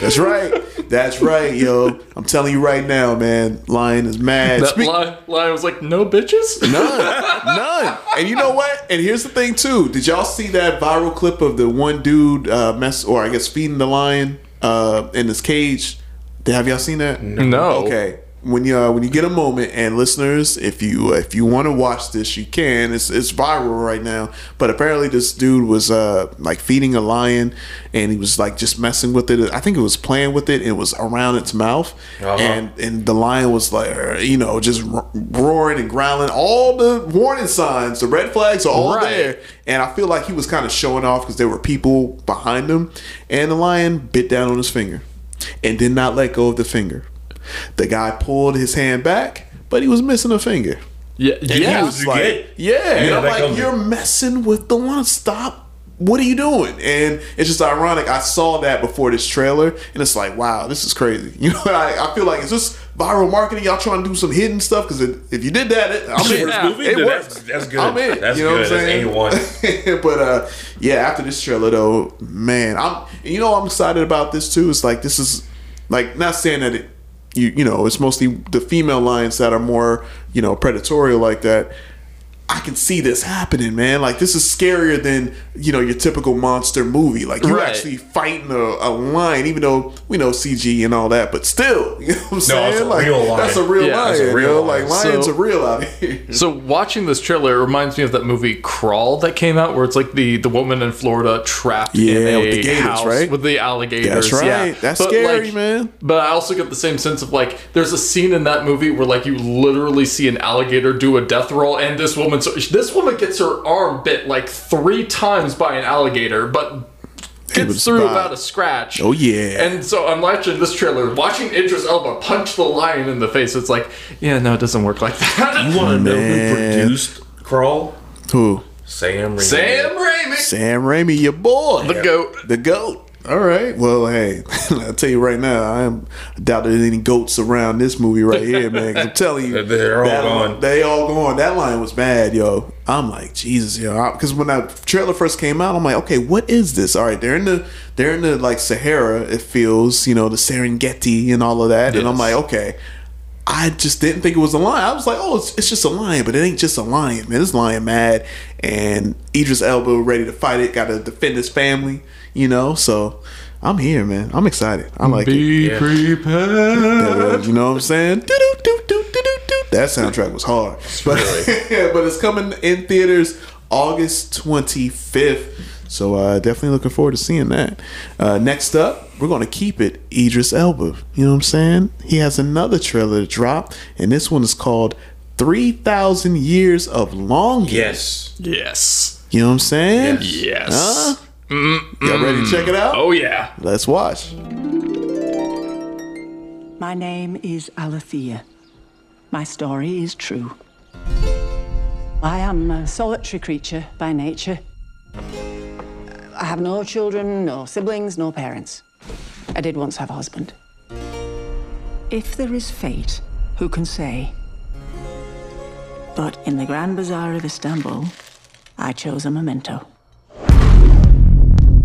That's right. That's right, yo. I'm telling you right now, man. Lion is mad. that Speak- lion, lion was like, no bitches. None. None. And you know what? And here's the thing too. Did y'all see that viral clip of the one dude uh mess or I guess feeding the lion uh in his cage? Did have y'all seen that? No. Okay. When you uh, when you get a moment, and listeners, if you if you want to watch this, you can. It's it's viral right now. But apparently, this dude was uh like feeding a lion, and he was like just messing with it. I think it was playing with it. And it was around its mouth, Uh-huh. and and the lion was like you know just ro- roaring and growling. All the warning signs, the red flags are all Right. there. And I feel like he was kind of showing off because there were people behind him, and the lion bit down on his finger, and did not let go of the finger. The guy pulled his hand back, but he was missing a finger. Yeah, And yeah. he was like, get- yeah. And Yeah, I'm like, you're messing with the one. Stop what are you doing? And it's just ironic. I saw that before this trailer, and it's like, wow, this is crazy. You know, I, I feel like is this viral marketing? Y'all trying to do some hidden stuff? Because if you did that, it, I'm in. Yeah. Movie? It Then works. That's, that's good. I'm in. That's you know good. what I'm saying? That's A1. but uh, yeah, after this trailer though, man, I'm you know I'm excited about this too. It's like this is like not saying that it you you know it's mostly the female lions that are more you know predatory like that. I can see this happening, man. Like this is scarier than you know your typical monster movie. Like you're Right. actually fighting a, a lion, even though we know CG and all that, but still, you know what I'm saying? it's a like real lion. that's a real Yeah, lion. it's a real you know? lion. Like lions So- are real out here. So watching this trailer it reminds me of that movie Crawl that came out, where it's like the the woman in Florida trapped Yeah, in a with the gators, house right? with the alligators. That's right. Yeah. That's But, scary, like, man. But I also get the same sense of like there's a scene in that movie where like you literally see an alligator do a death roll, and this woman so this woman gets her arm bit like three times by an alligator, but. Gets through fine. without a scratch. Oh, yeah. And so I'm watching this trailer, watching Idris Elba punch the lion in the face. It's like, yeah, no, it doesn't work like that. You want to know who produced Crawl? Who? Sam Raimi. Sam Raimi, Sam Raimi, your boy. the goat. The goat. All right. Well, hey, I'll tell you right now, I am I doubt there's any goats around this movie right here, man. I'm telling you, They're all gone. They all gone. That line was bad, yo. I'm like, Jesus, yo. Because when that trailer first came out, I'm like, okay, what is this? All right, they're in the they're in the like Sahara. It feels, you know, the Serengeti and all of that, and I'm like, okay. I just didn't think it was a lion. I was like, oh, it's, it's just a lion, but it ain't just a lion, man. This lion mad, and Idris Elba ready to fight it. Got to defend his family, you know. So I'm here, man. I'm excited. I like it. Be Yeah. prepared. You know what I'm saying? That soundtrack was hard, but but it's coming in theaters August 25th. So uh, definitely looking forward to seeing that. Uh, next up, we're gonna keep it Idris Elba. You know what I'm saying? He has another trailer to drop, and this one is called Three Thousand Years of Longing. Yes. Yes. You know what I'm saying? Yes. Yes. Huh? Y'all ready to check it out? Oh yeah. Let's watch. My name is Alithea. My story is true. I am a solitary creature by nature. I have no children, no siblings, no parents. I did once have a husband. If there is fate, who can say? But in the Grand Bazaar of Istanbul, I chose a memento.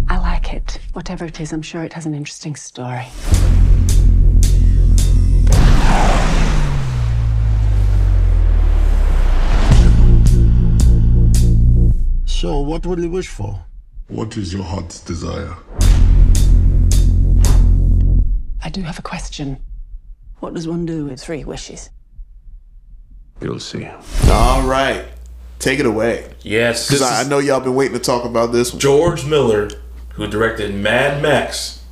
I like it. Whatever it is, I'm sure it has an interesting story. So, what will you wish for? What is your heart's desire? I do have a question. What does one do with three wishes? You'll see. All right, take it away. Yes. Because I I know y'all been waiting to talk about this one. George Miller, who directed Mad Max.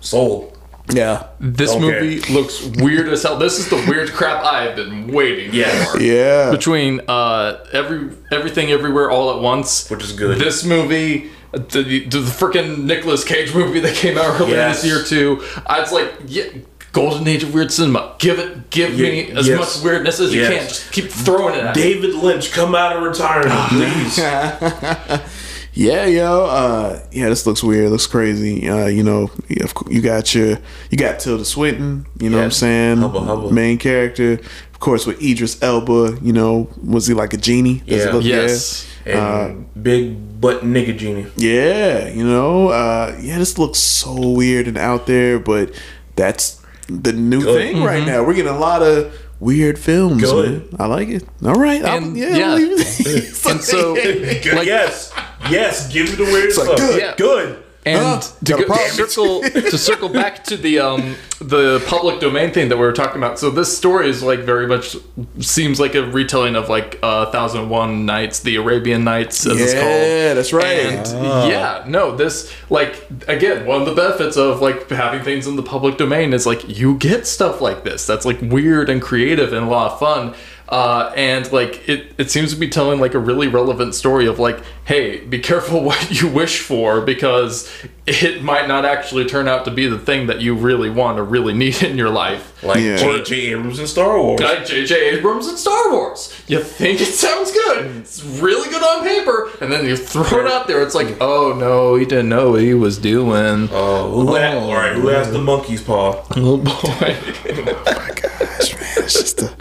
Sold. Yeah. This Okay. movie looks weird as hell. This is the weird crap I have been waiting Yes. for. Yeah. Between uh, every everything everywhere all at once, Which is good. This movie, the, the, the freaking Nicolas Cage movie that came out earlier Yes. this year too. I was like, yeah, golden age of weird cinema. Give it, give Ye- me as yes. much weirdness as you can. Just keep throwing it at me. David Lynch, come out of retirement, please. Yeah, yo. Uh, yeah, this looks weird. Looks crazy. Uh, you know, you you got your you got Tilda Swinton. You know what I'm saying? Hubba hubba. Main character, of course, with Idris Elba. You know, was he like a genie? Does Yeah. look- Yes. And big butt nigga genie. Yeah, you know, uh, yeah, this looks so weird and out there, but that's the new Good. thing right now. We're getting a lot of weird films. Good. Man. I like it. All right, And- yeah, yeah. I'll leave it. And so, Good. like, yes. Yes. Give me the weird like, stuff. good. Yeah. Good. And Huh? to, go, to circle to circle back to the um the public domain thing that we were talking about. So this story is like very much seems like a retelling of like uh, Thousand One Nights, the Arabian Nights, as it's called. Yeah, that's right. And yeah, no, this like again one of the benefits of like having things in the public domain is like you get stuff like this that's like weird and creative and a lot of fun. Uh, and like it, it seems to be telling like a really relevant story of like, hey, be careful what you wish for because it might not actually turn out to be the thing that you really want or really need in your life. Like Yeah. J.J. Abrams and Star Wars. Like J.J. Abrams and Star Wars. You think it sounds good. It's really good on paper. And then you throw it out there. It's like, oh no, he didn't know what he was doing. Oh, who had, all right, who has the monkey's paw? Oh boy. Gosh, man, it's just a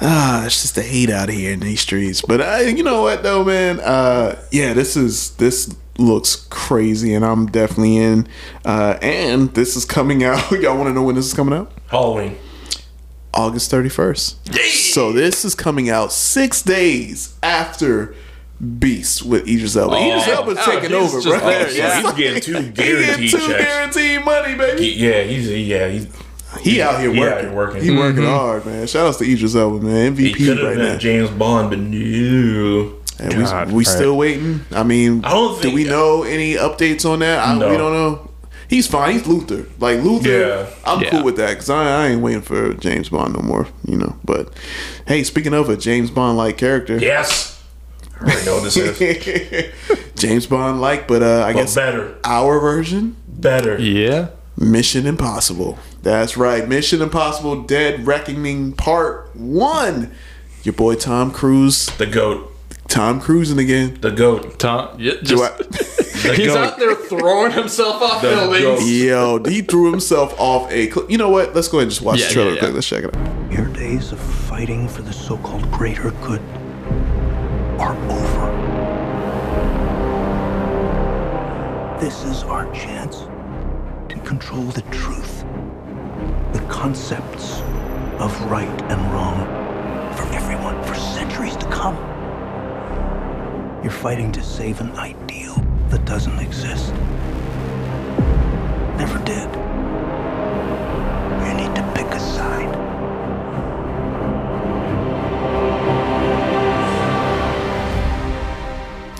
ah, it's just a hate out here in these streets. But I, you know what though, man? Uh, yeah, this is this looks crazy, and I'm definitely in. Uh, and this is coming out. Y'all want to know when this is coming out? Halloween. August 31st. So this is coming out six days after Beast with Idris Elba. Idris Elba's oh, taking over, just bro. there, yeah. He's getting two He guaranteed getting two guaranteed money, baby. He- yeah, he's yeah he's He out here He working. out here working. He working hard, man. Shout outs to Idris Elba, man. he MVP could have right been now. James Bond, but no. And God, we we right. still waiting. I mean, I don't do think- we know any updates on that? I, No. We don't know. He's fine. He's Luther. Like Luther, Yeah. I'm Yeah. cool with that because I, I ain't waiting for James Bond no more. You know. But hey, speaking of a James Bond like character, Yes, I already know what this is. James Bond like, but uh, I but guess better, our version, better. Yeah. Mission Impossible. That's right, Mission Impossible: Dead Reckoning Part One. Your boy Tom Cruise, The goat, Tom cruising again. the goat, Tom, yeah, just, I- he's goat. out there throwing himself off The buildings. goat. Yo, he threw himself off a. Cl- you know what? Let's go ahead and just watch Yeah, the trailer. yeah, real quick. yeah. Let's check it out. Your days of fighting for the so called greater good are over. This is our chance to control the truth, the concepts of right and wrong for everyone for centuries to come. You're fighting to save an ideal that doesn't exist. Never did. You need to pick a side.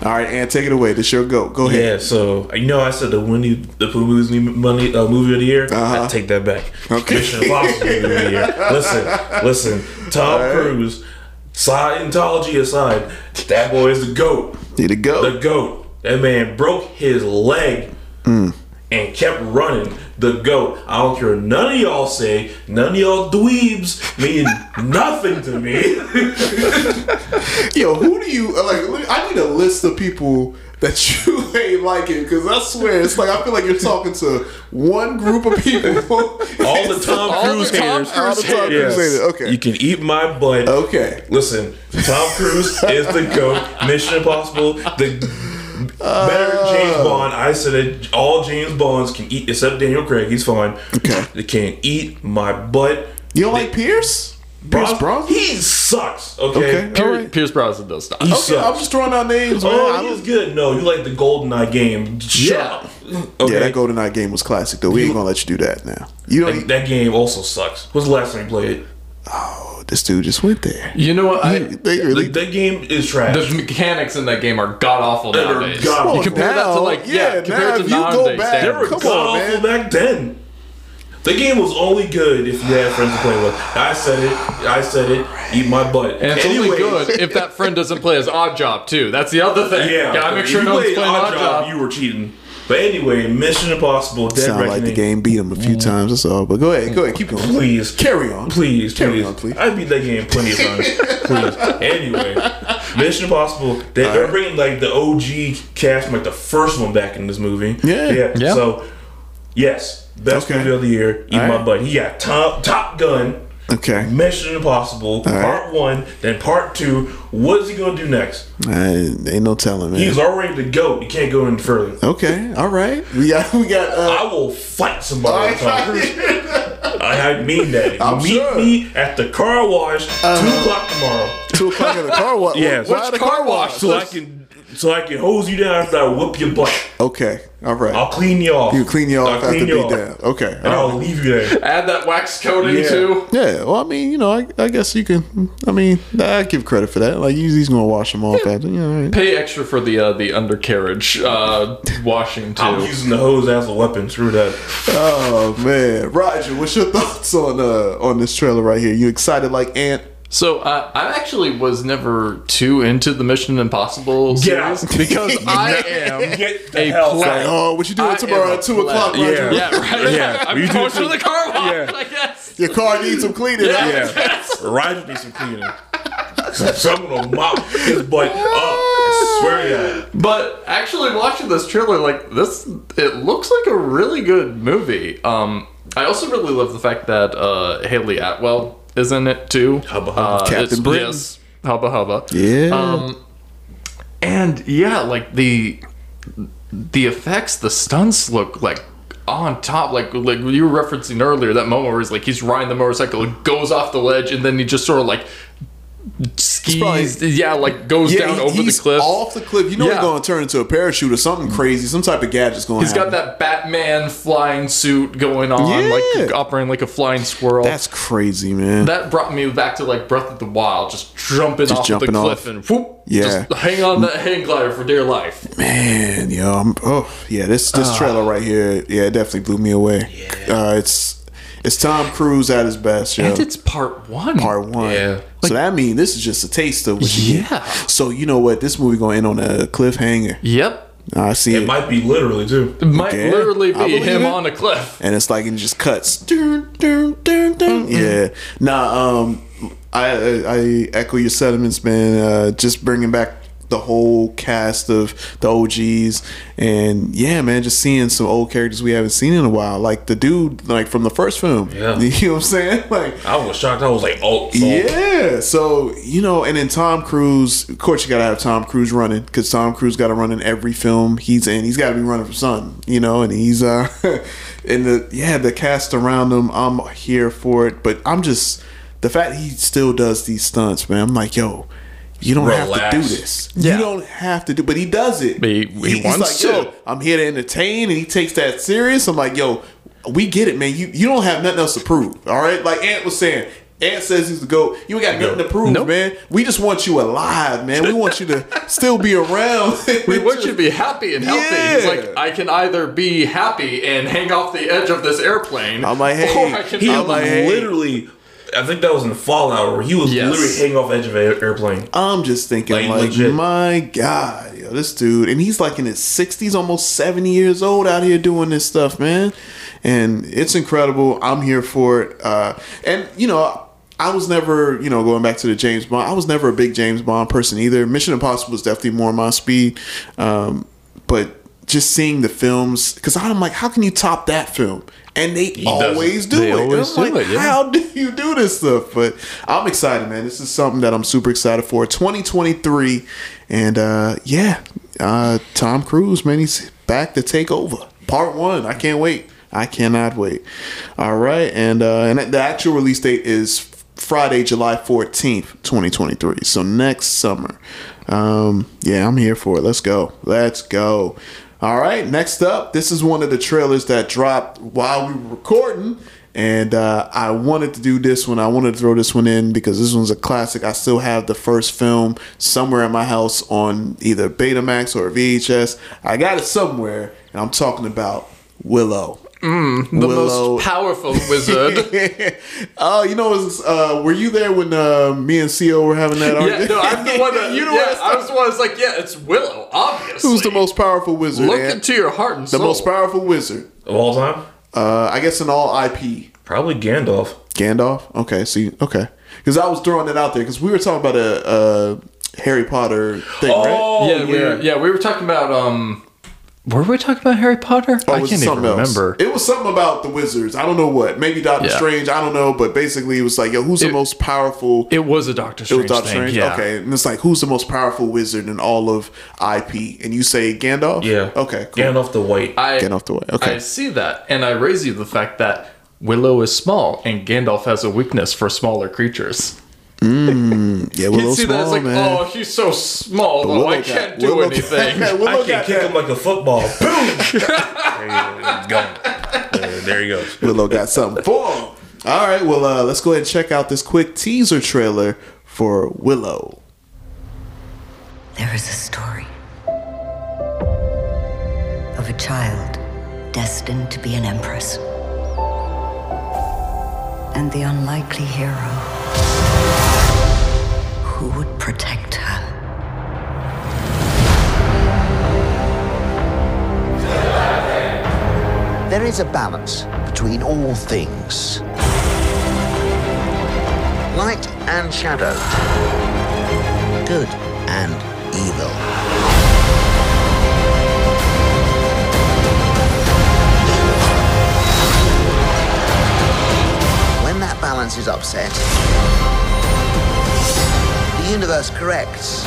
All right, and take it away. This your go. Go ahead. Yeah, so you know I said the Winnie the Pooh movie money uh, movie of the year. Uh-huh. I take that back. Okay. Mission Impossible movie of the year. Listen, listen. Tom Cruise, Scientology aside, that boy is the goat. Need to go. The goat. That man broke his leg Mm. and kept running. The goat. I don't care. None of y'all say. None of y'all dweebs mean nothing to me. Yo, who do you uh, like? I need a list of people that you ain't liking because I swear it's like I feel like you're talking to one group of people. All the Tom Cruise Tom haters. All the Tom Cruise haters. Okay. You can eat my butt. okay. Listen, Tom Cruise is the goat. Mission Impossible, the better James oh. Bond. I said it. All James Bonds can eat, except Daniel Craig. He's fine. Okay. They can't eat my butt. You don't like Pierce? Pierce Bros- Brosnan? He sucks. Okay. Okay. Pier- All right. Pierce Brosnan does not. He Okay, sucks. I'm just throwing out names, oh, man. I Oh, don't- he's good. No, you like the GoldenEye game. Shut Yeah. up. Okay. Yeah, that GoldenEye game was classic though. We ain't gonna let you do that now. You that, don't. that game also sucks. What's the last time you played it? Oh, this dude just went there. You know what? I, They really. That, that game is trash. the mechanics in that game are god awful nowadays. god- You compare that to like yeah, yeah, compare now it to if you go back- They standards. were Come on, god awful back then. The game was only good if you had friends to play with. I said it. I said it. Eat my butt. And it's only good if that friend doesn't play as Oddjob too. That's the other thing. Yeah, gotta make sure no one's playing Odd Oddjob. You were cheating. But anyway, Mission Impossible: Dead Sound like the game beat him a few mm-hmm. times. That's all. But go ahead, go ahead, keep going. Please, Carry on. please, Carry please. on, please. I beat that game plenty of times. please. Anyway, Mission Impossible. They, they're right. bringing like the OG cast from like the first one back in this movie. Yeah. yeah. Yeah. So, yes, best Okay. movie of the year. Eat All my right. butt. He got Top Top Gun. Okay. Mission Impossible, right. part one, then part two. What is he gonna do next? I, ain't no telling, man. He's already the goat. You can't go any further. okay. All right. We got. We got. Uh, I will fight somebody. with Tom Cruise. all I mean that. I'm Meet sure. me at the car wash two o'clock tomorrow. two o'clock in the car. What? Yes. Why the car wash? So I can so I can hose you down after I whoop your butt. Okay. All right. I'll clean you off. you clean you I'll off after clean beat you off. down. Okay. And all I'll right. leave you there. Add that wax coating Yeah. too. Yeah. Well, I mean, you know, I, I guess you can. I mean, I give credit for that. Like, he's, he's gonna wash them off after. You know, all right. Pay extra for the uh, the undercarriage uh, washing too. I'm using the hose as a weapon. Screw that. Oh man, Rigel, what's your thoughts on uh on this trailer right here? You excited like Ant? So uh, I actually was never too into the Mission Impossible series out. because I am Get the a hell pleb. out. Oh, what you doing I tomorrow at two o'clock, pleb. Rigel? Yeah, right. Yeah. I'm You do going to the car wash. Yeah. I guess. Your car needs some cleaning. huh? Yeah. Ryan needs some cleaning. Someone will mop his butt up. I swear to God. But actually, watching this trailer, like this, it looks like a really good movie. Um, I also really love the fact that uh, Hayley Atwell is in it too. Hubba hubba. Uh, Captain Britain. Yes, hubba hubba. Yeah. Um, and yeah, like the the effects, the stunts look like on top. Like like you were referencing earlier, that moment where he's like he's riding the motorcycle, it goes off the ledge, and then he just sort of like skis. probably- yeah, like goes yeah, down he- over the cliff. off the cliff. You know Yeah. he's going to turn into a parachute or something crazy. Some type of gadget's going He's happen. got that Batman flying suit going on, Yeah. like operating like a flying squirrel. That's crazy, man. that brought me back to like Breath of the Wild, just jumping Just off jumping the off. cliff and whoop, Yeah. just hang on that hang glider for dear life. Man, yo, I'm, oh yeah, this this Ah. trailer right here, yeah, it definitely blew me away. Uh, it's it's Tom Cruise at his best, yo. And it's part one. Part one. Yeah. so that means this is just a taste of what you Yeah. get. So you know what? This movie gonna end on a cliffhanger. Yep. I see it. It might be literally too. It might Okay. literally be him it. on a cliff. and it's like it just cuts. Dun, dun, dun, dun. Yeah. Nah. Um. I, I I echo your sentiments, man. Uh, just bringing back the whole cast of the OGs, and yeah, man, just seeing some old characters we haven't seen in a while, like the dude, like from the first film. Yeah. You know what I'm saying? Like. I was shocked. I was like, oh, so Yeah, so you know, and then Tom Cruise. Of course, you gotta have Tom Cruise running because Tom Cruise got to run in every film he's in. He's got to be running for something, you know. And he's uh, and the yeah, the cast around him. I'm here for it, but I'm just the fact he still does these stunts, man. I'm like, yo. You don't have to do this. Yeah. You don't have to do, but he does it. But he- he he's wants like, to. Yo, I'm here to entertain, and he takes that serious. I'm like, yo, we get it, man. You you don't have nothing else to prove. All right, like Ant was saying. Ant says he's the goat. You ain't got nothing to prove, Nope. man. We just want you alive, man. We want you to still be around. We want you to be happy and healthy. He's like, I can either be happy and hang off the edge of this airplane. I'm like, hey, or I can he be was I'm like, hey. Literally. I think that was in Fallout where he was Yes. literally hanging off the edge of an airplane. I'm just thinking, Like, like, my God, yo, this dude, and he's like in his 60s, almost 70 years old, out here doing this stuff, man. And it's incredible. I'm here for it. Uh, and you know, I was never, you know, going back to the James Bond. I was never a big James Bond person either. Mission Impossible was definitely more my speed. Um, but just seeing the films, because I'm like, how can you top that film? And they doesn't. always do They it. Always do like, it, yeah. How do you do this stuff? But I'm excited, man. This is something that I'm super excited for. 2023, and uh, yeah, uh, Tom Cruise, man, he's back to take over. Part one. I can't wait. I cannot wait. All right, and uh, and the actual release date is Friday, July 14th, 2023. So next summer. Um, yeah, I'm here for it. Let's go. Let's go. All right, next up, this is one of the trailers that dropped while we were recording. And uh, I wanted to do this one. I wanted to throw this one in because this one's a classic. I still have the first film somewhere in my house on either Betamax or VHS. I got it somewhere, and I'm talking about Willow. The Willow. most powerful wizard. oh, you know, was, uh, were you there when uh, me and Co were having that yeah, no, I'm the one that. you know yeah, what? I was the one that's like, yeah, it's Willow, obviously. Who's the most powerful wizard? Look Ant? into your heart and the most powerful wizard. Of all time? Uh, I guess in all IP. Probably Gandalf. Gandalf. Okay, see, okay, because I was throwing that out there because we were talking about a, a Harry Potter thing, right? Oh, yeah, we were, yeah, we were talking about um. Were we talking about Harry Potter? Or I was can't even something else? remember. It was something about the wizards. I don't know what. Maybe Doctor Yeah. Strange. I don't know, but basically it was like, yo, who's the most powerful? It was a Doctor Strange. It was Doctor thing, Strange. Yeah. Okay, and it's like, who's the most powerful wizard in all of IP? And you say Gandalf. Yeah. Okay. Cool. Gandalf the White. I Gandalf the White. Okay. I see that, and I raise you the fact that Willow is small, and Gandalf has a weakness for smaller creatures. yeah, You Willow see that? It's Small, like, man. oh, he's so small, though. Willow I can't do Willow- anything. Willow I can got kick that- him like a football. Boom! there, you go. It's gone. There, there he goes. Willow got something for him. All right, well, uh, let's go ahead and check out this quick teaser trailer for Willow. There is a story of a child destined to be an empress. And the unlikely hero would protect her. There is a balance between all things light and shadow, good and evil. When that balance is upset, the universe corrects.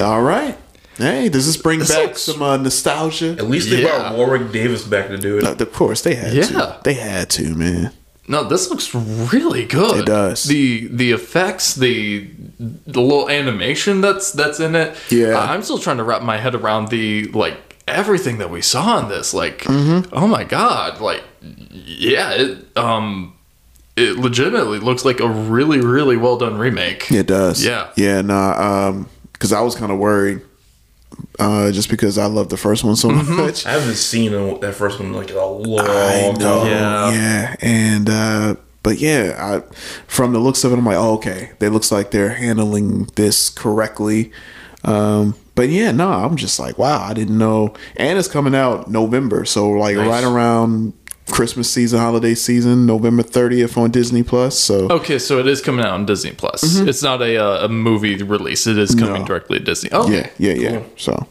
All right. Hey, does this bring back some uh, nostalgia? At least they Yeah. brought Warwick Davis back to do it. Uh, of course, they had Yeah. to. They had to, man. No, this looks really good. It does. The the effects, the the little animation that's that's in it. Yeah. I- I'm still trying to wrap my head around the like everything that we saw in this. Like, Mm-hmm. oh my god, like yeah, it um it legitimately looks like a really really well done remake. It does. Yeah. Yeah, nah, um, because I was kind of worried. Uh, just because I love the first one so much. I haven't seen that first one like a long I know. time. Yeah. And uh but yeah, I from the looks of it, I'm like, oh, okay. They looks like they're handling this correctly. Um, but yeah, no, I'm just like, wow, I didn't know. And it's coming out November, so like Nice. right around Christmas season, holiday season, November 30th on Disney Plus. So Okay, so it is coming out on Disney Plus. It's not a uh, a movie release. It is coming No. directly to Disney. Oh, yeah, yeah, yeah. So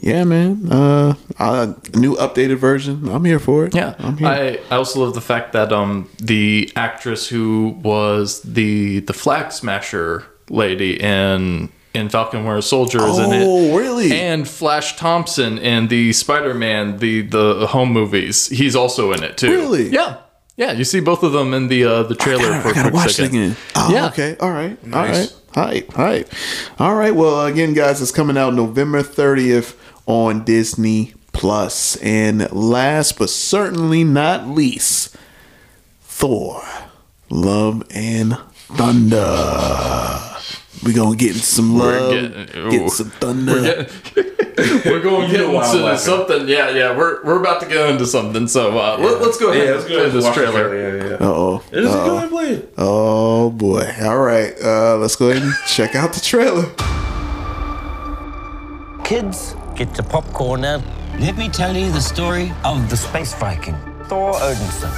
yeah, man. Uh, uh, new updated version. I'm here for it. Yeah, I'm here. I, I also love the fact that um the actress who was the the flag smasher lady in in Falcon Winter Soldier is in it. Oh, really? And Flash Thompson in the Spider Man the the home movies. He's also in it too. Really? Yeah. Yeah, you see both of them in the uh, the trailer I gotta, for I a gotta watch second. again. Oh, Yeah. okay. All right. All Nice. right. Hype. Hype. All right. Well, again, guys, it's coming out November 30th on Disney Plus. And last but certainly not least, Thor, Love and Thunder. We gonna get into some We're love, getting- get some thunder. We're, getting, we're going to get know why I'm into laughing. something. Yeah, yeah. We're we're about to get into something. So uh, let, us go ahead Yeah, and let's go play ahead and this trailer. trailer. Yeah, yeah. Uh oh. It is a good play it. Oh boy. All right. Uh, let's go ahead and check out the trailer. Kids, get your popcorn now. Let me tell you the story of the space Viking, Thor Odinson.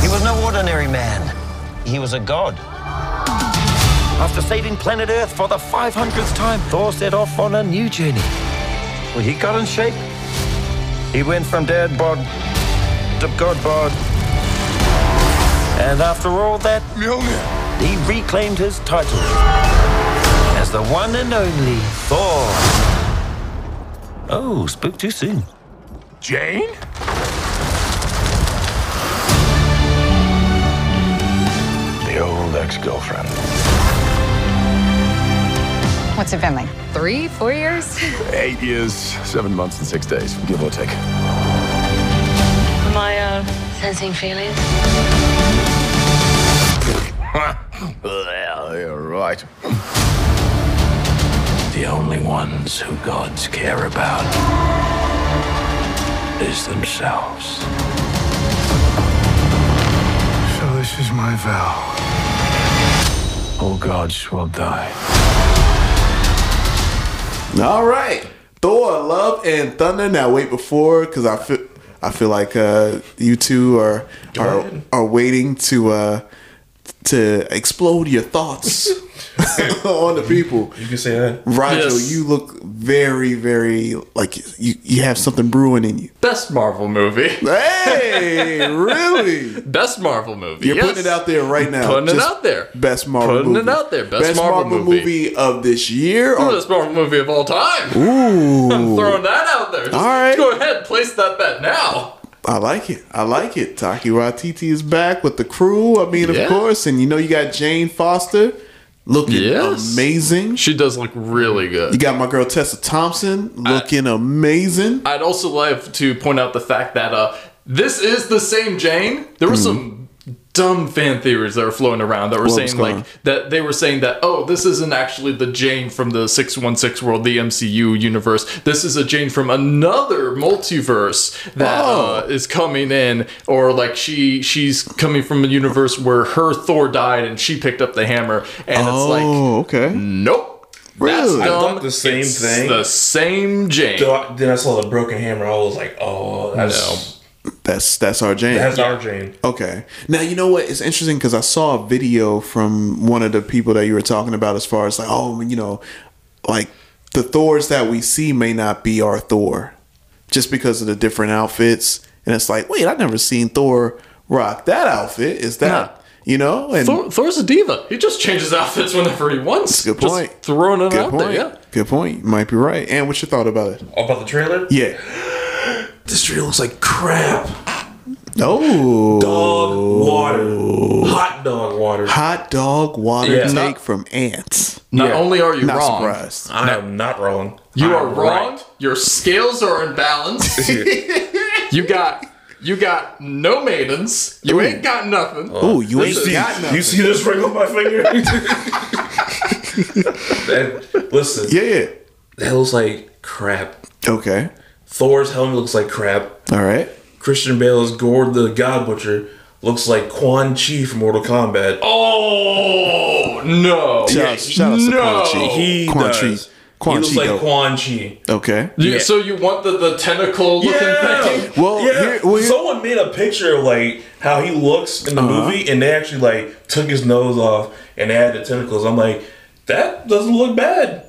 He was no ordinary man, he was a god. After saving planet Earth for the 500th time, Thor set off on a new journey. Well, he got in shape. He went from dad bod to god bod. And after all that, he reclaimed his title as the one and only Thor. Oh, spoke too soon. Jane? The old ex-girlfriend. What's it been like? Three, four years? Eight years, seven months, and six days, give or take. Am I uh, sensing feelings? well, you're right. The only ones who gods care about is themselves. So this is my vow. All gods will die. All right, Thor, Love and Thunder. Now wait before because I feel I feel like uh, you two are are, ahead. are waiting to uh, to explode your thoughts on the people. You can say that. Rigel, Yes. you look very very like you you have something brewing in you. Best Marvel movie. Hey, really? Best Marvel movie. You're yes. putting it out there right now. Putting it Just out there. Best Marvel Putting movie. it out there. Best Marvel movie. of this year. Or, Best Marvel movie of all time. ooh, I'm throwing that out there. Just All right. Go ahead, place that bet now. I like it. I like it. Taika Waititi is back with the crew. I mean, Yeah. of course, and you know you got Jane Foster looking Yes. amazing. She does look really good. You got my girl Tessa Thompson looking amazing. I'd also like to point out the fact that uh, this is the same Jane. There was some dumb fan theories that were floating around that were What saying going like that they were saying that oh this isn't actually the Jane from the 616 world the MCU universe this is a Jane from another multiverse that Oh. uh, is coming in or like she she's coming from a universe where her Thor died and she picked up the hammer and it's like oh, okay. nope Really? that's I dumb. thought the same It's thing. the same Jane So I- then I saw the broken hammer. I was like, oh, that's That's that's our Jane. that's our Jane. Okay. Now you know what? It's interesting because I saw a video from one of the people that you were talking about, as far as like, oh, you know, like the Thors that we see may not be our Thor, just because of the different outfits. And it's like, wait, I've never seen Thor rock that outfit. Is that you know? And Thor, Thor's a diva. He just changes outfits whenever he wants. good Just point. throwing it Good out point. there. Yeah. Good point. You might be right. And what's your thought about it? About the trailer? Yeah. This trailer looks like crap. Oh. Dog water. Hot dog water. Hot dog water Yeah. take from ants. Not Yeah. only are you Not wrong, surprised. I am not wrong. you I are am wrong. right. Your scales are imbalanced. you got you got no maidens. You ain't got nothing. Oh, you You ain't see, got nothing. you see this ring on my finger? that, listen, Yeah, yeah. that looks like crap. Okay. Thor's helmet looks like crap. All right. Christian Bale's Gorr the God Butcher looks like Quan Chi from Mortal Kombat. Oh no! Shout, out, shout out to no. Quan Chi. He Quan does. Chi. Quan he looks Chi like dope. Quan Chi. Okay. Yeah. So you want the, the tentacle looking thing? Well, yeah. here- well, here- someone made a picture of like how he looks in the Uh-huh. movie, and they actually like took his nose off and added tentacles. I'm like, that doesn't look bad.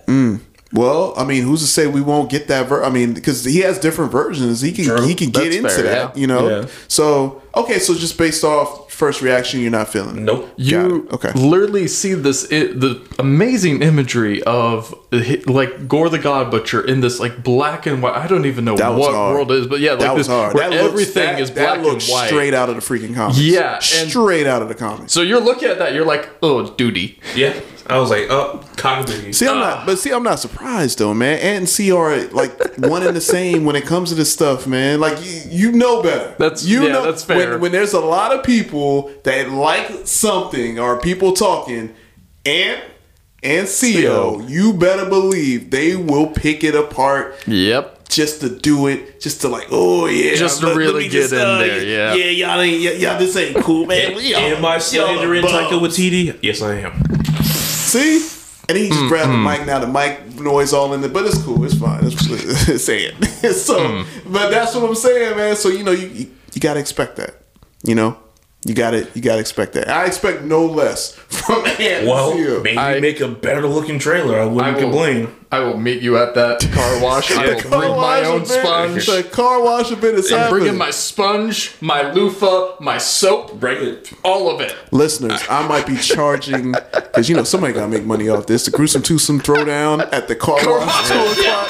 Well, I mean, who's to say we won't get that? Ver- I mean, because he has different versions. He can True. he can get That's into fair, that, yeah. you know. Yeah. So okay, so just based off first reaction, you're not feeling it. Nope. Got You. Okay. literally see this i the amazing imagery of like Gorr the God Butcher in this like black and white. I don't even know That what hard. world it is, but yeah, like that was this hard. where That looks, everything that, is black that looks and white. straight out of the freaking comics. Yeah, and- straight out of the comics. So you're looking at that, you're like, oh, duty. Yeah. I was like, oh, cockaboo. See, I'm not, oh. but see, I'm not surprised though, man. Ant and C are like one and the same when it comes to this stuff, man. Like you, you know better. That's- you yeah, know that's fair. When, when there's a lot of people that like something or people talking, Ant and CO, you better believe they will pick it apart Yep. just to do it, just to like, oh yeah, Just to let- let really me get in uh, there, yeah. yeah, y'all ain't, y- y'all this ain't cool, man. Am I y'all slander in bums. Taika Waititi? Yes, I am. See? And he just mm, grabbed the mm. mic. Now the mic noise all in it, but it's cool. It's fine. It's, it's saying so. Mm. But that's what I'm saying, man. So you know, you you, you gotta expect that. You know, you gotta you gotta expect that. I expect no less from Ant. Well, Seal. maybe I- make a better looking trailer. I wouldn't I will- complain. I will meet you at that car wash. I will bring my own event- sponge. The car wash event is I'm bringing my sponge, my loofah, my soap, Break it. all of it. Listeners, I might be charging because you know somebody gotta make money off this. The gruesome twosome throwdown at the car wash. two o'clock.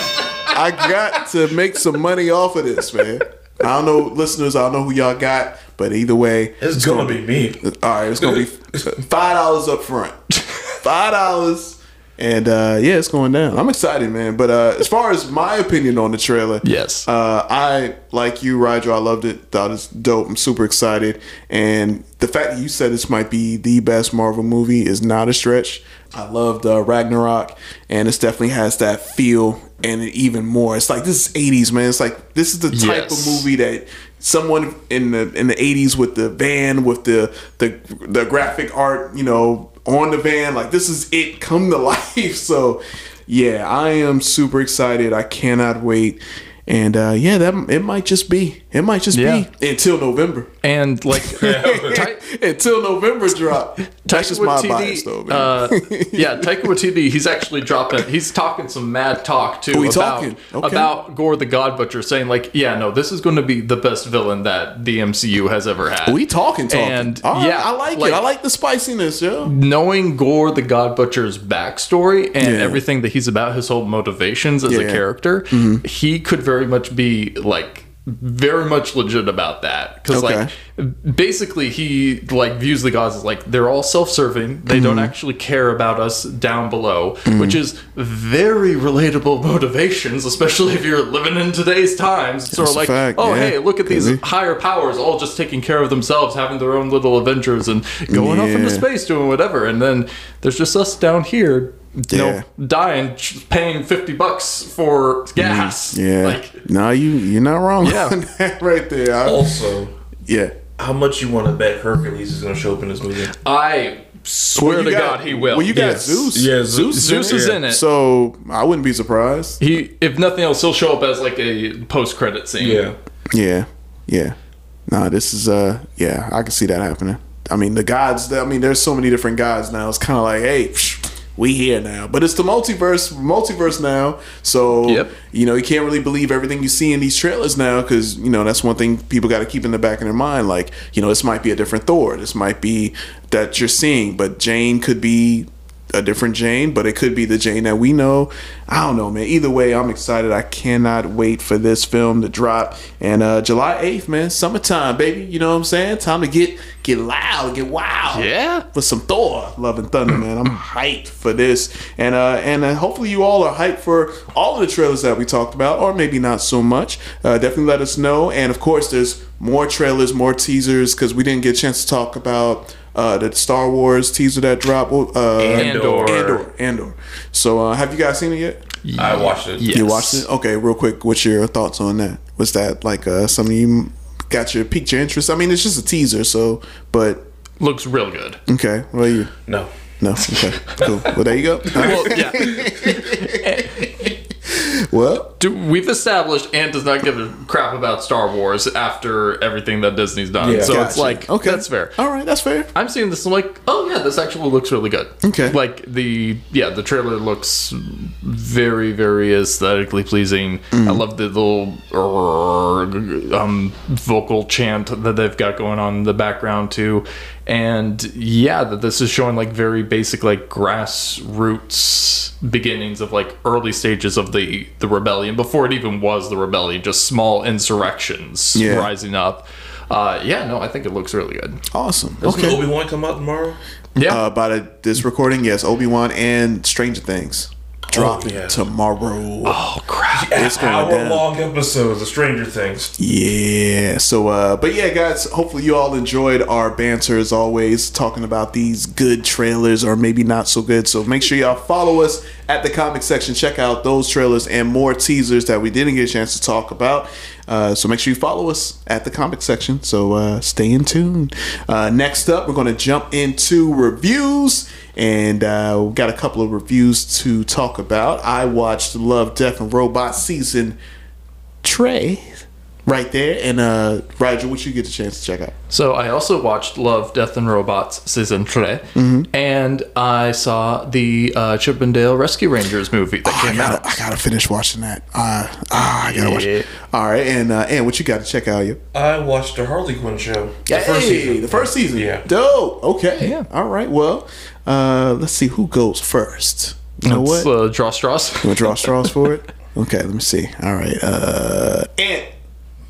I got to make some money off of this, man. I don't know, listeners. I don't know who y'all got, but either way, It's, gonna, be me. All right, it's gonna be five dollars up front. Five dollars, and uh, yeah, it's going down. I'm excited, man. But uh, as far as my opinion on the trailer, Yes. uh, I like you, Rigel. I loved it. Thought it's dope. I'm super excited, and the fact that you said this might be the best Marvel movie is not a stretch. I loved uh, Ragnarok, and it definitely has that feel, and even more. It's like this is '80s, man. It's like this is the type Yes. of movie that someone in the in the 80s with the van with the the the graphic art you know on the van like this is it come to life. So yeah i am super excited. I cannot wait. And uh yeah that it might just be it might just Yeah. be until november And like, Ty- until november drop that's just my bias though man. uh, yeah, Taika Waititi, he's actually dropping, he's talking some mad talk too Oh, he about, talking? Okay. about Gorr the God Butcher, saying like, yeah, no, this is going to be the best villain that the MCU has ever had. we talking talking And All right, yeah, i like, it i like the spiciness yo knowing Gorr the God Butcher's backstory and Yeah. everything that he's about, his whole motivations as a Yeah. character, he could very much be like very much legit about that because Okay. like basically he like views the gods as like they're all self-serving they don't Mhm. actually care about us down below Mhm. which is very relatable motivations especially if you're living in today's times sort of like fact, oh yeah. hey look at these higher powers all just taking care of themselves having their own little adventures and going off into space doing whatever and then there's just us down here you know, dying, paying fifty bucks for gas. Yeah. Like, no, you you're not wrong Yeah. on that right there. I- Also, yeah. how much you want to bet Hercules is going to show up in this movie? I swear Well, to got- God, he will. Well, you got Yes. Zeus. Yeah, Zeus, Zeus is in it. So I wouldn't be surprised. He, if nothing else, he'll show up as like a post-credit scene. Yeah. Yeah, yeah. Nah, this is uh, yeah, I can see that happening. I mean, the gods. I mean, there's so many different gods now. It's kind of like, hey, psh, we here now. But it's the multiverse, multiverse now. So Yep. you know, you can't really believe everything you see in these trailers now because you know that's one thing people got to keep in the back of their mind. Like, you know, this might be a different Thor. This might be that you're seeing, but Jane could be a different Jane, but it could be the Jane that we know. I don't know, man. Either way, I'm excited. I cannot wait for this film to drop. And uh July 8th, man, summertime, baby. You know what I'm saying? Time to get get loud, get wild. Yeah. For some Thor, Love and Thunder, man. I'm hyped for this. And uh and uh, hopefully you all are hyped for all of the trailers that we talked about, or maybe not so much. Uh definitely let us know. And of course there's more trailers, more teasers, because we didn't get a chance to talk about uh, the Star Wars teaser that dropped. Uh, Andor. Andor. Andor. So, uh, have you guys seen it yet? I watched it. Yes. You watched it? Okay, real quick. What's your thoughts on that? Was that like uh, something you got your piqued your interest? I mean, it's just a teaser, so but Looks real good. okay. Well, you No. no. Okay, cool. Well, there you go. Well, yeah. Well, Do, we've established Ant does not give a crap about Star Wars after everything that Disney's done. Yeah. so it's like, Okay. that's fair. all right, that's fair. I'm seeing this. I'm like, oh yeah, this actually looks really good. Okay. Like the yeah, the trailer looks very very aesthetically pleasing. I love the little um, vocal chant that they've got going on in the background too, and yeah, that this is showing like very basic like grassroots beginnings of like early stages of the the rebellion before it even was the rebellion, just small insurrections Yeah. rising up. Uh, yeah, no, I think it looks really good. Awesome. Doesn't Okay. Obi Wan come out tomorrow? Yeah. Uh, by the, this recording, yes, Obi Wan and Stranger Things dropping yeah. tomorrow. Oh crap! It's going Hour down. long episodes of Stranger Things. Yeah. So, uh, but yeah, guys, hopefully you all enjoyed our banter as always, talking about these good trailers or maybe not so good. So make sure y'all follow us at the comic section. Check out those trailers and more teasers that we didn't get a chance to talk about. Uh, so make sure you follow us at the comic section. So uh, stay in tune. Uh, next up, we're going to jump into reviews. And uh, we've got a couple of reviews to talk about. I watched Love, Death, and Robots season Trey right there. And uh Rigel, what you get a chance to check out? So I also watched Love, Death and Robots season 3 and I saw the uh, Chip and Dale Rescue Rangers movie that I came gotta, out. I gotta finish watching that. Uh, ah, I gotta watch Yeah. it. All right, and uh, and what you got to check out? You I watched the Harley Quinn show. The hey, first season. the first season. Yeah. dope. Okay, Yeah. All right. Well, uh, let's see who goes first. You know Let's, what? Uh, draw straws. You want to draw straws for it? Okay, let me see. All right, uh, Ant,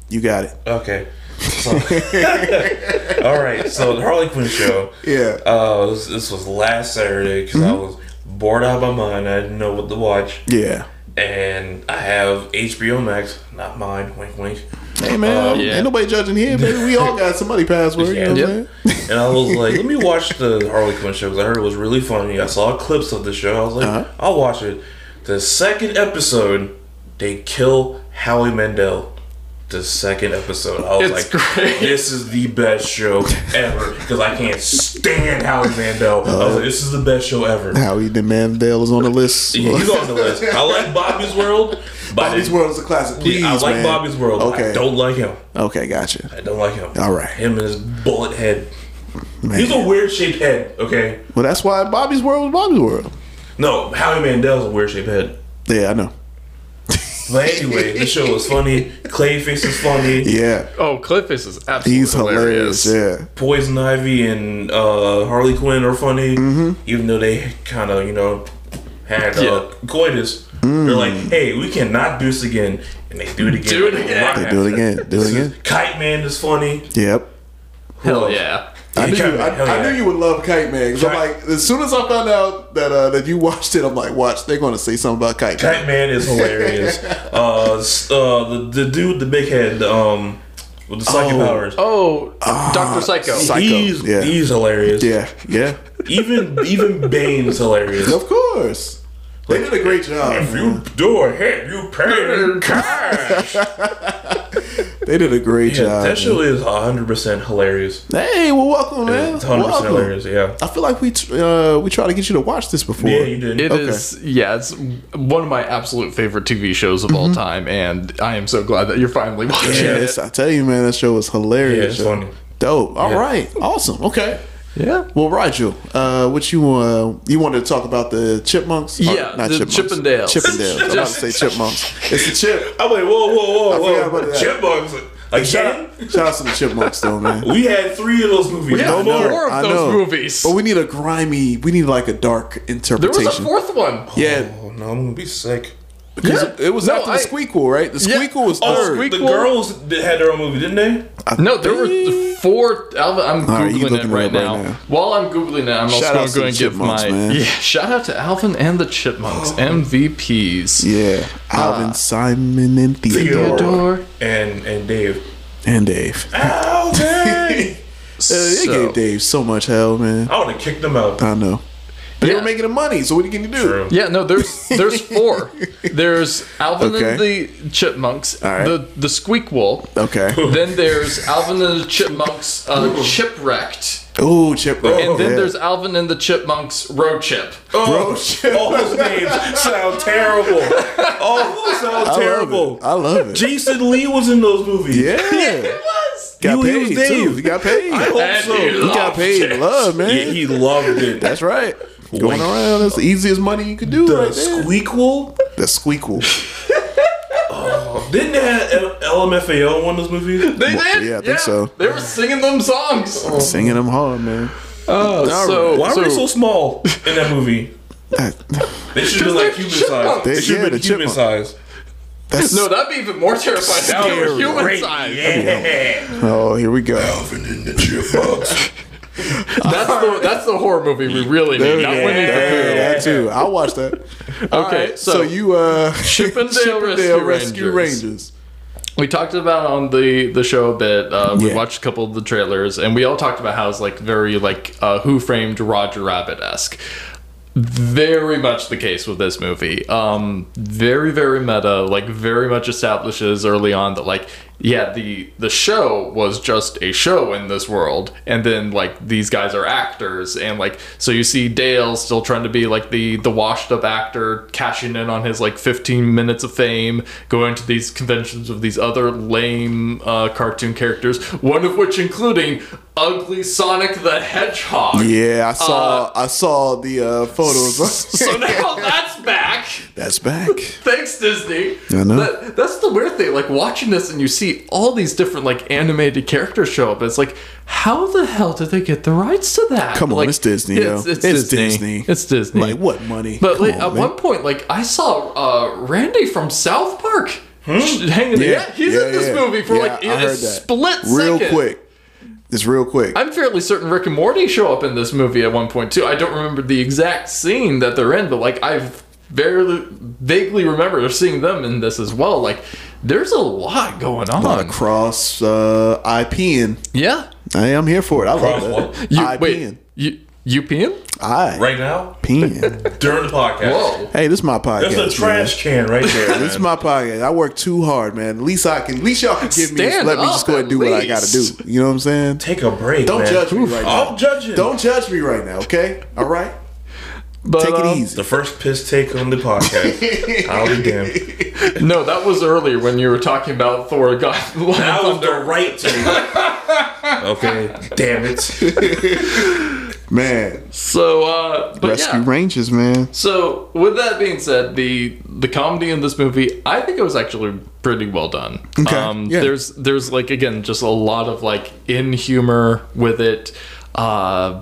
you got it. Okay. So, all right. So the Harley Quinn show. Yeah. Uh, this, this was last Saturday because I was bored out of my mind. I didn't know what to watch, Yeah. and I have HBO Max, not mine. Wink, wink. Hey man, Um, yeah. ain't nobody judging here, baby. We all got somebody password. You know Yeah. what I'm? And I was like, let me watch the Harley Quinn show because I heard it was really funny. I saw clips of the show. I was like, Uh-huh. I'll watch it. The second episode, they kill Howie Mandel. The second episode, I was It's like, great. "This is the best show ever" because I can't stand Howie Mandel. I was like, "This is the best show ever." Howie the Mandel is on the list. Yeah, He's on the list. I like Bobby's World. But Bobby's World is a classic. Please, I like man. Bobby's World. Okay. I don't like him. Okay, gotcha. I don't like him. All right. Him and his bullet head. Man. He's a weird shaped head. Okay. Well, that's why Bobby's World was Bobby's World. No, Howie Mandel's a weird shaped head. Yeah, I know. But anyway, the show was funny. Clayface is funny. Yeah, Oh, Clayface is absolutely he's hilarious. hilarious. Yeah, Poison Ivy and uh, Harley Quinn are funny, even though they kind of you know had uh, Yeah. coitus. They're like, hey, we cannot do this again. and they do it again. Do it again. They do it again. Do it again. Kite Man is funny. Yep. Hell yeah. I knew, Kite you, I, hell I yeah. knew you would love Kite Man. 'cause I'm like, as soon as I found out that uh, that you watched it, I'm like, watch, they're going to say something about Kite Man. Kite Man is hilarious. uh, uh, the the dude, the big head, um, with the psychic Oh. powers. Oh, Doctor Psycho. Psycho, He's yeah. he's hilarious. Yeah, yeah. Even even Bane's hilarious. Of course. They did a great job. If man. you do a hit, you pay in cash. They did a great Yeah, job. that man. show is hundred percent hilarious. Hey, well, welcome, man. It's hundred percent Welcome. hilarious. Yeah. I feel like we t- uh, we tried to get you to watch this before. Yeah, you did. It is, Okay. yeah, it's one of my absolute favorite TV shows of all time, and I am so glad that you're finally watching Mm-hmm. Yeah, it. I tell you, man, that show was hilarious. Yeah, it's yo. funny. Dope. All Yeah. right, awesome. Okay. Yeah. Well, Rigel, uh, what you uh, you wanted to talk about the chipmunks? Or Yeah, not the chipmunks. Chippendales. Chippendales. I'm about to say chipmunks. It's the chip. I'm like, whoa, whoa, I whoa, forgot whoa, about that. chipmunks. Shout out, shout out to the chipmunks, though, man. We had three of those movies. We had no more. four of I those know. movies. But we need a grimy. We need like a dark interpretation. There was a fourth one. Yeah, Oh no, I'm gonna be sick. Because Yeah. it was No, after I- the Squeakquel, right? The Yeah. Squeakquel was Oh, third. Squeak- the girls did- had their own movie, didn't they? No, there were four. Alvin, I'm All right, googling looking it it right now. right now. While I'm googling it, I'm Shout also going to give my man. yeah. Shout out to Alvin and the Chipmunks MVPs. yeah, Alvin, Simon, and Theodore, Theodore. And and Dave. and Dave. Alvin! Uh, they So- gave Dave so much hell, man. I would have kicked them out. I know. But they Yeah. were making the money, so what can you do? True. Yeah, no, there's there's four. There's Alvin and the Chipmunks, All right. the the Squeakquel. Okay. Then there's Alvin and the Chipmunks uh, Chipwrecked. Ooh, Chip. And then yeah. there's Alvin and the Chipmunks Road Chip. Oh, Bro, shit. all those names sound terrible. All those sound I terrible. it. I love it. Jason Lee was in those movies. Yeah. was. Got He- he was Dave. too. He got paid. I hope And so. he He got paid it. love, man. Yeah, he loved it. That's right. Going Wait. around, that's the easiest money you could do the right there. Squeakquel. the squeakquel. Oh, didn't they have L- LMFAO in one of those movies? They did. yeah, I think so. They were singing them songs. Oh. Singing them hard, man. Oh, so Why were they so small in that movie? That, They should be like human size. They- They should yeah, have the human size. that's No, that'd be even more terrifying. Now they were human Great. size. Yeah. oh, here we go. Alvin and the Chipmunks. That's the that's the horror movie we really need. Not go. Winnie the Hey, Pooh. that too. I'll watch that. Okay, Alright, so, so, you uh Chippendale Rescue Rangers. we talked about on the the show a bit. Uh, we Yeah. watched a couple of the trailers, and we all talked about how it's like very like uh, Who Framed Roger Rabbit esque. Very much the case with this movie. Um, very very meta. Like very much establishes early on that like yeah the the show was just a show in this world, and then like these guys are actors, and like so you see Dale still trying to be like the the washed up actor, cashing in on his like 15 minutes of fame, going to these conventions of these other lame uh, cartoon characters, one of which including ugly Sonic the Hedgehog. Yeah, I saw I saw the uh photos. So now that's back. That's back. Thanks, Disney. I know. That, that's the weird thing. Like watching this, and you see all these different like animated characters show up. It's like, how the hell did they get the rights to that? Come on, like, it's Disney, It's, yo. it's It's Disney. Disney. It's Disney. Like what money? But like, on, at man. one point, like I saw uh, Randy from South Park sh- hanging. Yeah, Yeah, he's yeah, in this yeah. movie for Yeah, like I in a heard that. real second. quick. It's real quick. I'm fairly certain Rick and Morty show up in this movie at one point too. I don't remember the exact scene that they're in, but like I've very vaguely remember seeing them in this as well. Like there's a lot going a lot on. of cross uh IPing. yeah. I am here for it. I love Cross that. what? You IPing. wait. You you peeing? I Right now? peeing. During the podcast. Whoa. hey, this is my podcast. There's a trash can right there. Man. This is my podcast. I work too hard, man. At least I can. At least y'all can give me. Stand Let me just go ahead and do at what I got to do. You know what I'm saying? Take a break. Don't man. judge me right now. I'm judging. Don't judge me right now, okay? All right. But, Take it um, easy. The first piss take on the podcast. I'll be damned. No, that was earlier when you were talking about Thor God Love and That was the right take. okay, damn it. Man, So uh but Rescue yeah. Rangers, man. So, with that being said, the the comedy in this movie, I think it was actually pretty well done. Okay, Um, yeah. There's there's like again just a lot of like in humor with it. Uh,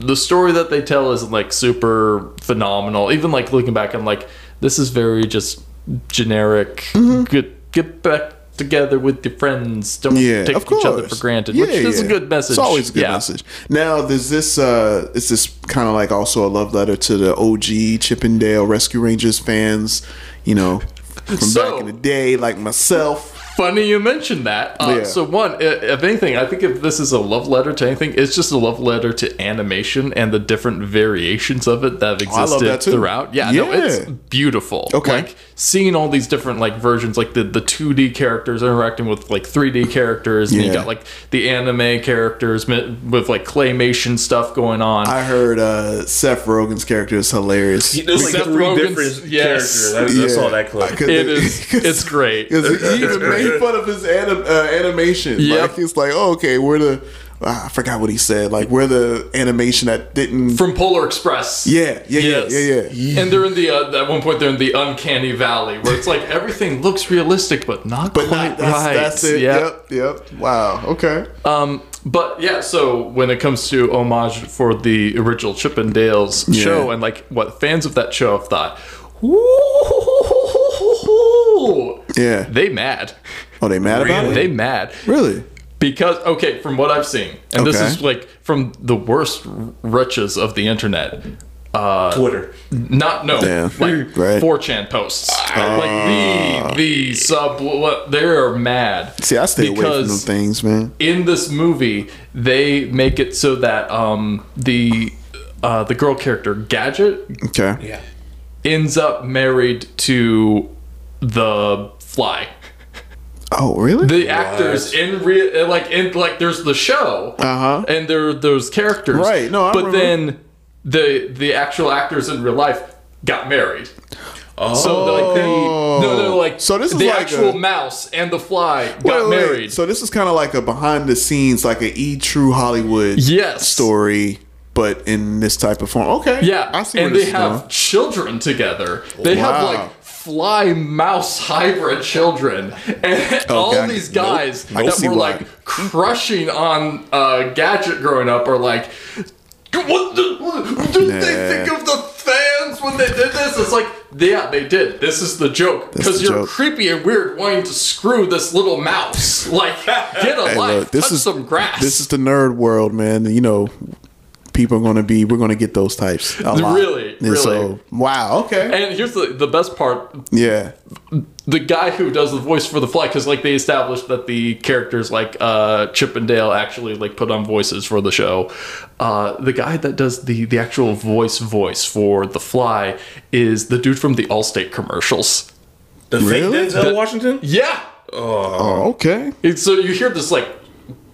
the story that they tell is like super phenomenal. Even like looking back, I'm like, this is very just generic, Mm-hmm. good get back together with your friends. Don't Yeah, take each other for granted, Yeah, which is a good message. It's always a good Yeah. message. Now, does this uh is this kind of like also a love letter to the OG Chippendale Rescue Rangers fans? You know, from So- back in the day, like myself. Funny you mentioned that. Uh, Yeah. So one, if anything, I think if this is a love letter to anything, it's just a love letter to animation and the different variations of it that have Oh, I love existed that too. throughout. Yeah, no, it's beautiful. Okay. Like seeing all these different like versions, like the the two D characters interacting with like three D characters, and you Yeah. got like the anime characters with like claymation stuff going on. I heard uh Seth Rogen's character is hilarious. He, There's like Seth three Rogen's- different yes. characters. I, I saw that clip. I could- it is. It's great. Because he even made fun of his anim- uh, animation. Yep. Like he's like, oh, okay, we're the ah, I forgot what he said. Like we're the animation that didn't. From Polar Express. yeah, yeah, Yes. yeah, yeah, yeah. And they're in the uh, at one point they're in the uncanny valley where it's like everything looks realistic but not But quite not, that's, right. that's it. Yeah. Yep, yep. Wow. Okay. Um, but yeah, so when it comes to homage for the original Chippendales Yeah. show and like what fans of that show have thought, "Ooh, Yeah. they mad. Oh, they mad about it? They mad. Really? Because okay, from what I've seen, and this is like from the worst wretches of the internet. Uh, Twitter. Not no, Yeah. like Right. 4chan posts, like the the sub. what- They're mad. See, I stay away from them things, man. in this movie they make it so that um the uh the girl character Gadget Okay. Yeah. ends up married to the Fly. Oh, really? The actors in real like in like there's the show Uh-huh. and there are those characters Right, no, I but remember. then the the actual actors in real life got married. Oh. So like the no no like So this is the like actual a- mouse and the fly got Wait, wait, married. So this is kind of like a behind the scenes, like a E True Hollywood Yes. story, but in this type of form. Okay. Yeah, I see and where this they is have going. children together. They have like fly mouse hybrid children, and all I- these nope. guys I that were why. like crushing on uh, Gadget growing up are like, what the, what did they Nah. think of the fans when they did this? It's like, yeah, they did. This is the joke because you're joke. creepy and weird wanting to screw this little mouse. Like, get a Hey, life, look, this touch is some grass. This is the nerd world, man. You know, people are going to be. We're going to get those types. A lot. Really, And really. So, wow. Okay. and here's the the best part: Yeah. the guy who does the voice for the fly because like they established that the characters like uh chip and dale actually like put on voices for the show uh the guy that does the the actual voice voice for the fly is the dude from the allstate commercials The Really? fake Denzel Washington? yeah Oh, okay. It's- so you hear this like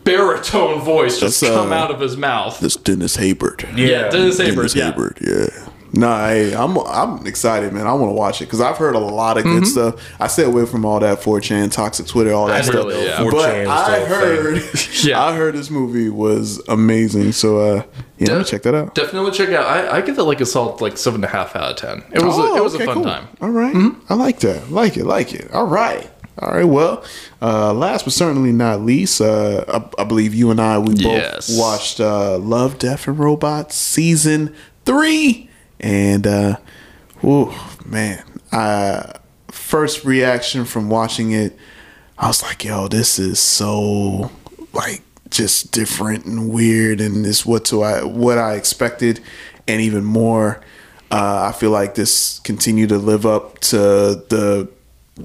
baritone voice just That's, uh, come out of his mouth This Dennis Haysbert. yeah, Dennis Haysbert, Dennis yeah. Haysbert, yeah. Nah, hey, I'm I'm excited, man. I want to watch it because I've heard a lot of good Mhm. stuff. I stay away from all that 4chan, toxic Twitter, all that I stuff. really, yeah. But I heard, Yeah. I heard this movie was amazing. So, uh, yeah, let me check that out. definitely check it out I, I give it like a solid like seven and a half out of ten it was a, Oh, it was okay, a fun cool. time All right. I like that. Like it. Like it. All right. All right. Well, uh, last but certainly not least, uh, I, I believe you and I we both watched uh, Love, Death, and Robots season three, and uh, oh man, uh, first reaction from watching it, I was like, yo, this is so like just different and weird, and it's what to I what I expected, and even more. Uh, I feel like this continued to live up to the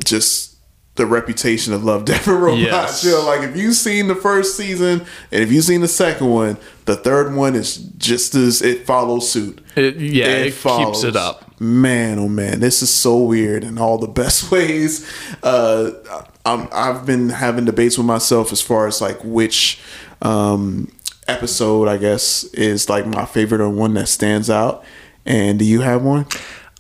just the reputation of Love, Death, and Robots. Yes. You know, like if you've seen the first season and if you've seen the second one, the third one is just as it follows suit. it, yeah it, keeps it up Man, oh man, this is so weird in all the best ways. Uh, I'm, I've been having debates with myself as far as like which um, episode I guess is like my favorite or one that stands out. And do you have one?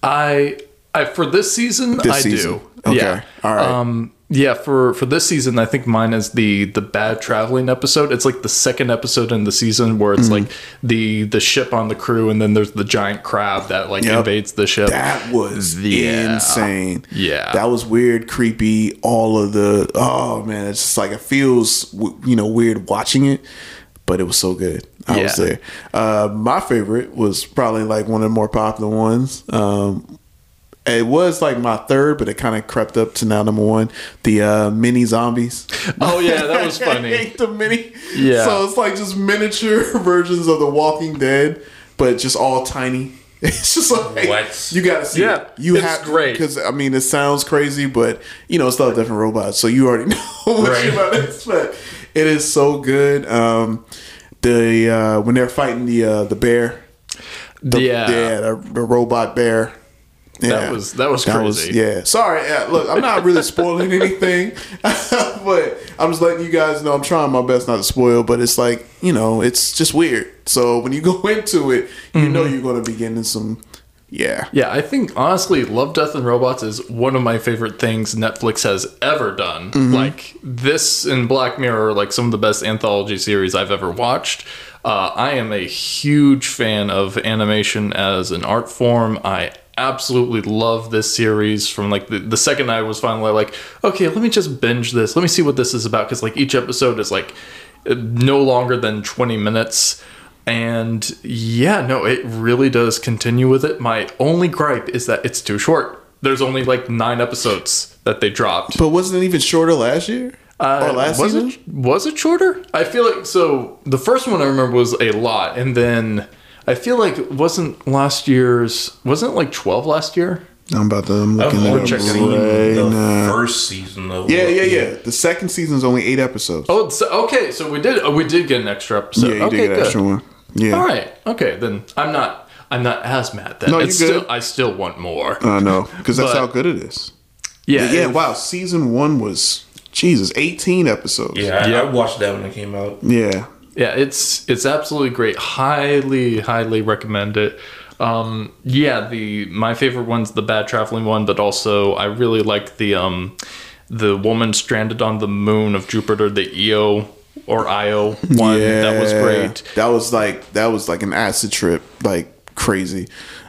I, I for this season, This I season. do. Okay. Yeah. All right. Um, yeah, for for this season, I think mine is the the bad traveling episode. It's like the second episode in the season where it's Mhm. like the the ship on the crew, and then there's the giant crab that like Yep. invades the ship. That was Yeah. insane. Yeah. that was weird, creepy. All of the oh man, it's just like it feels you know weird watching it, but it was so good. I was Yeah. there. Uh, my favorite was probably like one of the more popular ones. Um, It was like my third, but it kind of crept up to now number one. The uh, mini zombies. Oh yeah, that was I funny. hate the mini. Yeah. So it's like just miniature versions of The Walking Dead, but just all tiny. It's just like What? you got to see. Yeah, it. you it's have great. because I mean it sounds crazy, but you know it's all different robots, so you already know what Right. you're about to expect. It is so good. Um, the uh, when they're fighting the uh, the bear, the, Yeah. yeah, the, the robot bear. That was- that was crazy. yeah. Sorry. Uh, look, I'm not really spoiling anything, but I'm just letting you guys know I'm trying my best not to spoil. But it's like you know, it's just weird. So when you go into it, you know Mm-hmm. you're going to be getting some. Yeah. Yeah, I think honestly, Love, Death, and Robots is one of my favorite things Netflix has ever done. Mm-hmm. Like this and Black Mirror are like some of the best anthology series I've ever watched. Uh, I am a huge fan of animation as an art form. I absolutely love this series from like the, the second I was finally like, okay, let me just binge this. Let me see what this is about because like each episode is like no longer than 20 minutes. And yeah, no, it really does continue with it. My only gripe is that it's too short. There's only like nine episodes that they dropped. But wasn't it even shorter last year? Uh, or last was season? it was it shorter? I feel like so. The first one I remember was a lot, and then I feel like it wasn't last year's. Wasn't it like twelve last year? I'm about to. I'm I've looking at check it it. right the now. first season though. Yeah, yeah, yeah. The second season season's only eight episodes. Oh, so, okay. So we did. Oh, we did get an extra episode. yeah, you okay, did get an extra one. Yeah. All right. Okay, then I'm not. I'm not as mad. Then No, it's you're good. still. I still want more. I know because that's But- how good it is. yeah. Yeah, if- wow. Season one was Jesus, eighteen episodes. Yeah, I, Yeah. I watched that when it came out. yeah. Yeah, it's it's absolutely great. Highly, highly recommend it. Um, yeah, the my favorite one's the bad traveling one, but also I really like the um, the woman stranded on the moon of Jupiter, the EO or IO one. Yeah, That was great. That was like that was like an acid trip, like crazy.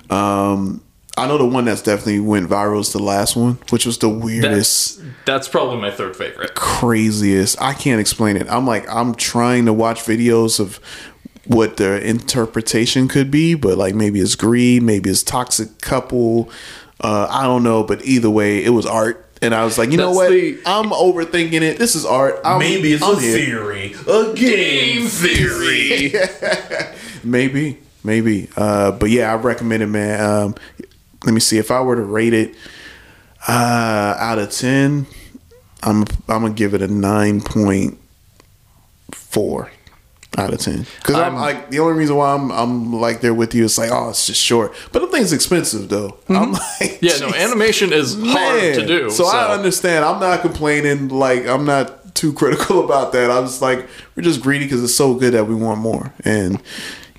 Um, I know the one that's definitely went viral is the last one, which was the weirdest, That's that's probably my third favorite. craziest. I can't explain it. I'm like I'm trying to watch videos of what their interpretation could be, but like maybe it's greed, maybe it's toxic couple. Uh, I don't know, but either way, it was art. And I was like, you know what? the- I'm overthinking it. This is art. I'm, Maybe it's I'm a here. theory, a game theory. Maybe, maybe. Uh, but yeah, I recommend it, man. Um, let me see if I were to rate it uh, out of ten. I'm I'm gonna give it a nine point four out of ten. Because I'm, I'm- like the only reason why I'm I'm like there with you is like oh it's just short, but the thing's expensive though. I'm like Mm-hmm. Yeah, no, animation is hard to man." do. So, I understand. I'm not complaining. Like I'm not too critical about that. I'm just like we're just greedy because it's so good that we want more. And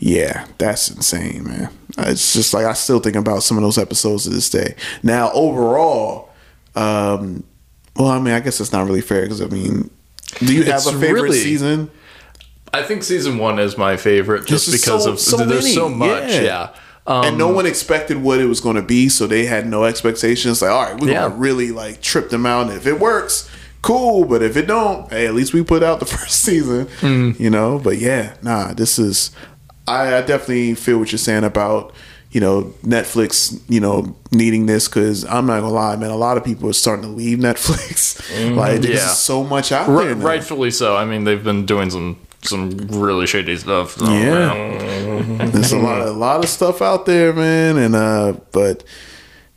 yeah, that's insane, man. It's just like I still think about some of those episodes to this day. Now overall, um, well, I mean, I guess it's not really fair because I mean, do you have It's a favorite really- season? I think season one is my favorite just because so- of so there's many, so much. yeah. Yeah. Um, and no one expected what it was going to be, so they had no expectations. Like, all right, we're Yeah. going to really like trip them out. And if it works, cool. But if it don't, hey, at least we put out the first season, Mm. you know. But yeah, nah, this is. I, I definitely feel what you're saying about you know Netflix, you know, needing this because I'm not gonna lie, man. A lot of people are starting to leave Netflix. like, there's Yeah. so much out there. rightfully so. I mean, they've been doing some some really shady stuff. Yeah. There's a lot, a lot of stuff out there, man, and uh, but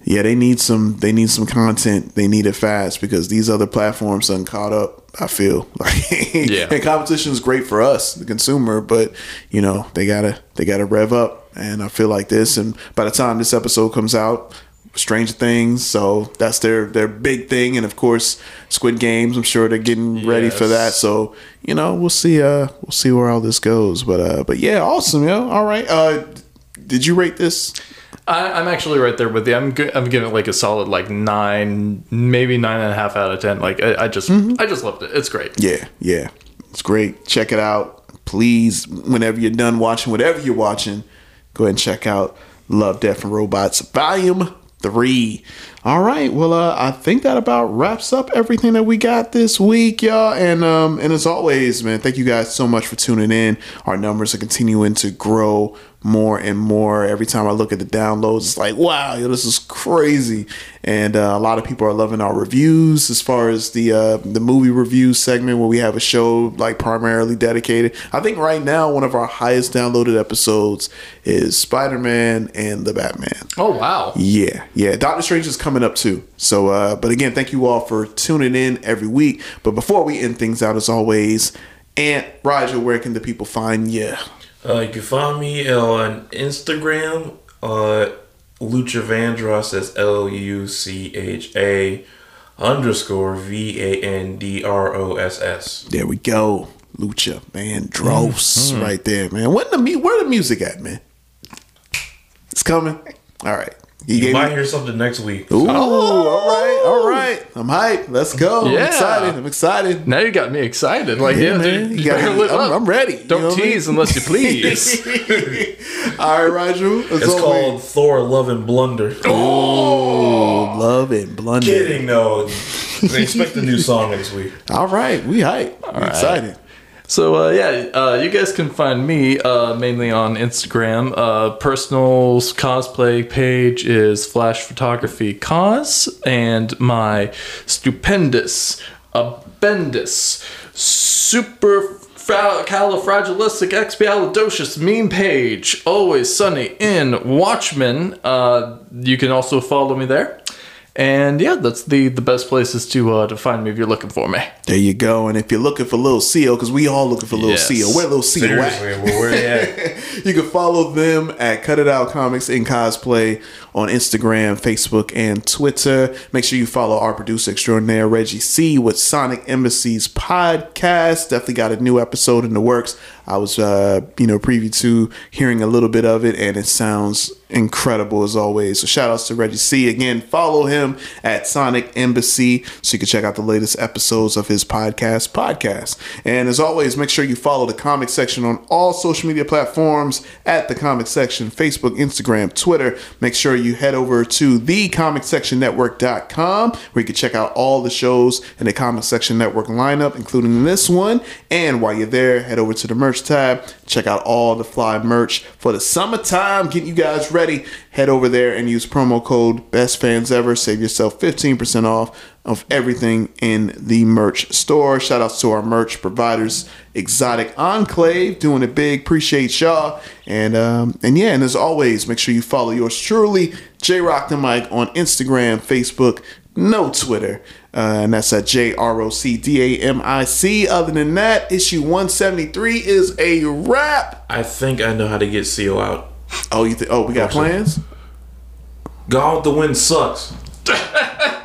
yeah, they need some, they need some content. They need it fast because these other platforms done caught up. I feel like, Yeah. and competition is great for us, the consumer, but you know they gotta, they gotta rev up, and I feel like this. And by the time this episode comes out. Stranger Things, so that's their their big thing, and of course Squid Games. I'm sure they're getting ready for that. So you know, we'll see. Uh, we'll see where all this goes. But uh, but yeah, awesome, yo. All right. Uh, did you rate this? I, I'm actually right there with you. I'm. I'm giving it like a solid like nine, maybe nine and a half out of ten. Like I, I just I just loved it. It's great. Yeah, yeah, it's great. Check it out, please. Whenever you're done watching, whatever you're watching, go ahead and check out Love, Death, and Robots Volume Three. All right. Well, uh, I think that about wraps up everything that we got this week, y'all. And um, and as always, man, thank you guys so much for tuning in. Our numbers are continuing to grow more and more. Every time I look at the downloads, it's like, wow, yo, this is crazy. And uh, a lot of people are loving our reviews as far as the uh, the movie review segment where we have a show like primarily dedicated. I think right now one of our highest downloaded episodes is Spider Man and the Batman. Oh wow! Yeah, yeah. Doctor Strange is coming up too. So, uh, but again, thank you all for tuning in every week. But before we end things out, as always, Ant Roger, where can the people find you? Uh, you can find me on Instagram, uh, Lucha Vandross, that's L U C H A underscore V A N D R O S S. There we go. Lucha Vandross Mhm. right there, man. When the where the music at, man? It's coming. All right. You, gave might me- hear something next week. Ooh, oh. all right, all right. I'm hyped. Let's go. Yeah. I'm excited. I'm excited. Now you got me excited. Like, yeah, man. dude, You you got- better live I'm, up. I'm ready. Don't You know what I mean? tease unless you please. All right, Raju. as It's always- called Thor Love and Blunder. Oh, love and blunder. Kidding, no. They expect a new song next week. All right, we hype. We right. excited. So uh, yeah, uh, you guys can find me uh, mainly on Instagram. Uh, personal cosplay page is Flash Photography Cause, and my stupendous, abendous, super fra- califragilisticexpialidocious meme page, always sunny in Watchmen. Uh, you can also follow me there. And yeah, that's the the best places to uh, to find me if you're looking for me. There you go. And if you're looking for Little Seal, because we all looking for Little Yes. Seal, where Little Seal at? Seriously, where, where they at? you can follow them at Cut It Out Comics in Cosplay on Instagram, Facebook, and Twitter. Make sure you follow our producer extraordinaire, Reggie C, with Sonic Embassy's podcast. Definitely got a new episode in the works. I was, uh, you know, preview to hearing a little bit of it, and it sounds incredible as always. So shout outs to Reggie C. Again, follow him at Sonic Embassy so you can check out the latest episodes of his podcast, Podcast. And as always, make sure you follow the comic section on all social media platforms at the comic section, Facebook, Instagram, Twitter. Make sure you head over to thecomicsectionnetwork.com where you can check out all the shows in the Comic Section Network lineup, including this one. And while you're there, head over to the merch tab. Check out all the fly merch for the summertime. Get you guys ready. Head over there and use promo code Best Fans Ever. Save yourself 15% off of everything in the merch store. Shout outs to our merch providers, Exotic Enclave, doing it big. Appreciate y'all. And um, and yeah, and as always, make sure you follow yours truly, J Rock the Mic on Instagram, Facebook, no Twitter. Uh, and that's at J R O C D A M I C. Other than that, issue 173 is a wrap. I think I know how to get CO out. Oh, you think? Oh, we got plans. God, the Wind sucks.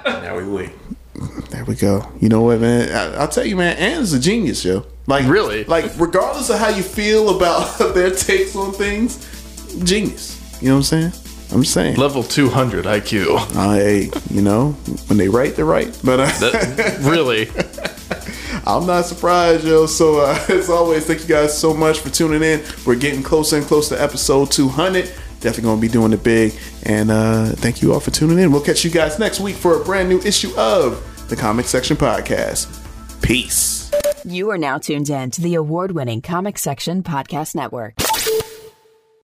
now we wait. There we go. You know what, man? I, I'll tell you, man. Ann's a genius, yo. Like Really? like regardless of how you feel about their takes on things, genius. You know what I'm saying? I'm just saying. Level 200 IQ. I, you know, when they write, they're right. But uh, That, really? I'm not surprised, yo. So uh, as always, thank you guys so much for tuning in. We're getting closer and closer to episode 200. Definitely gonna be doing it big. And uh, thank you all for tuning in. We'll catch you guys next week for a brand new issue of the Comic Section Podcast. Peace. You are now tuned in to the award winning Comic Section Podcast Network.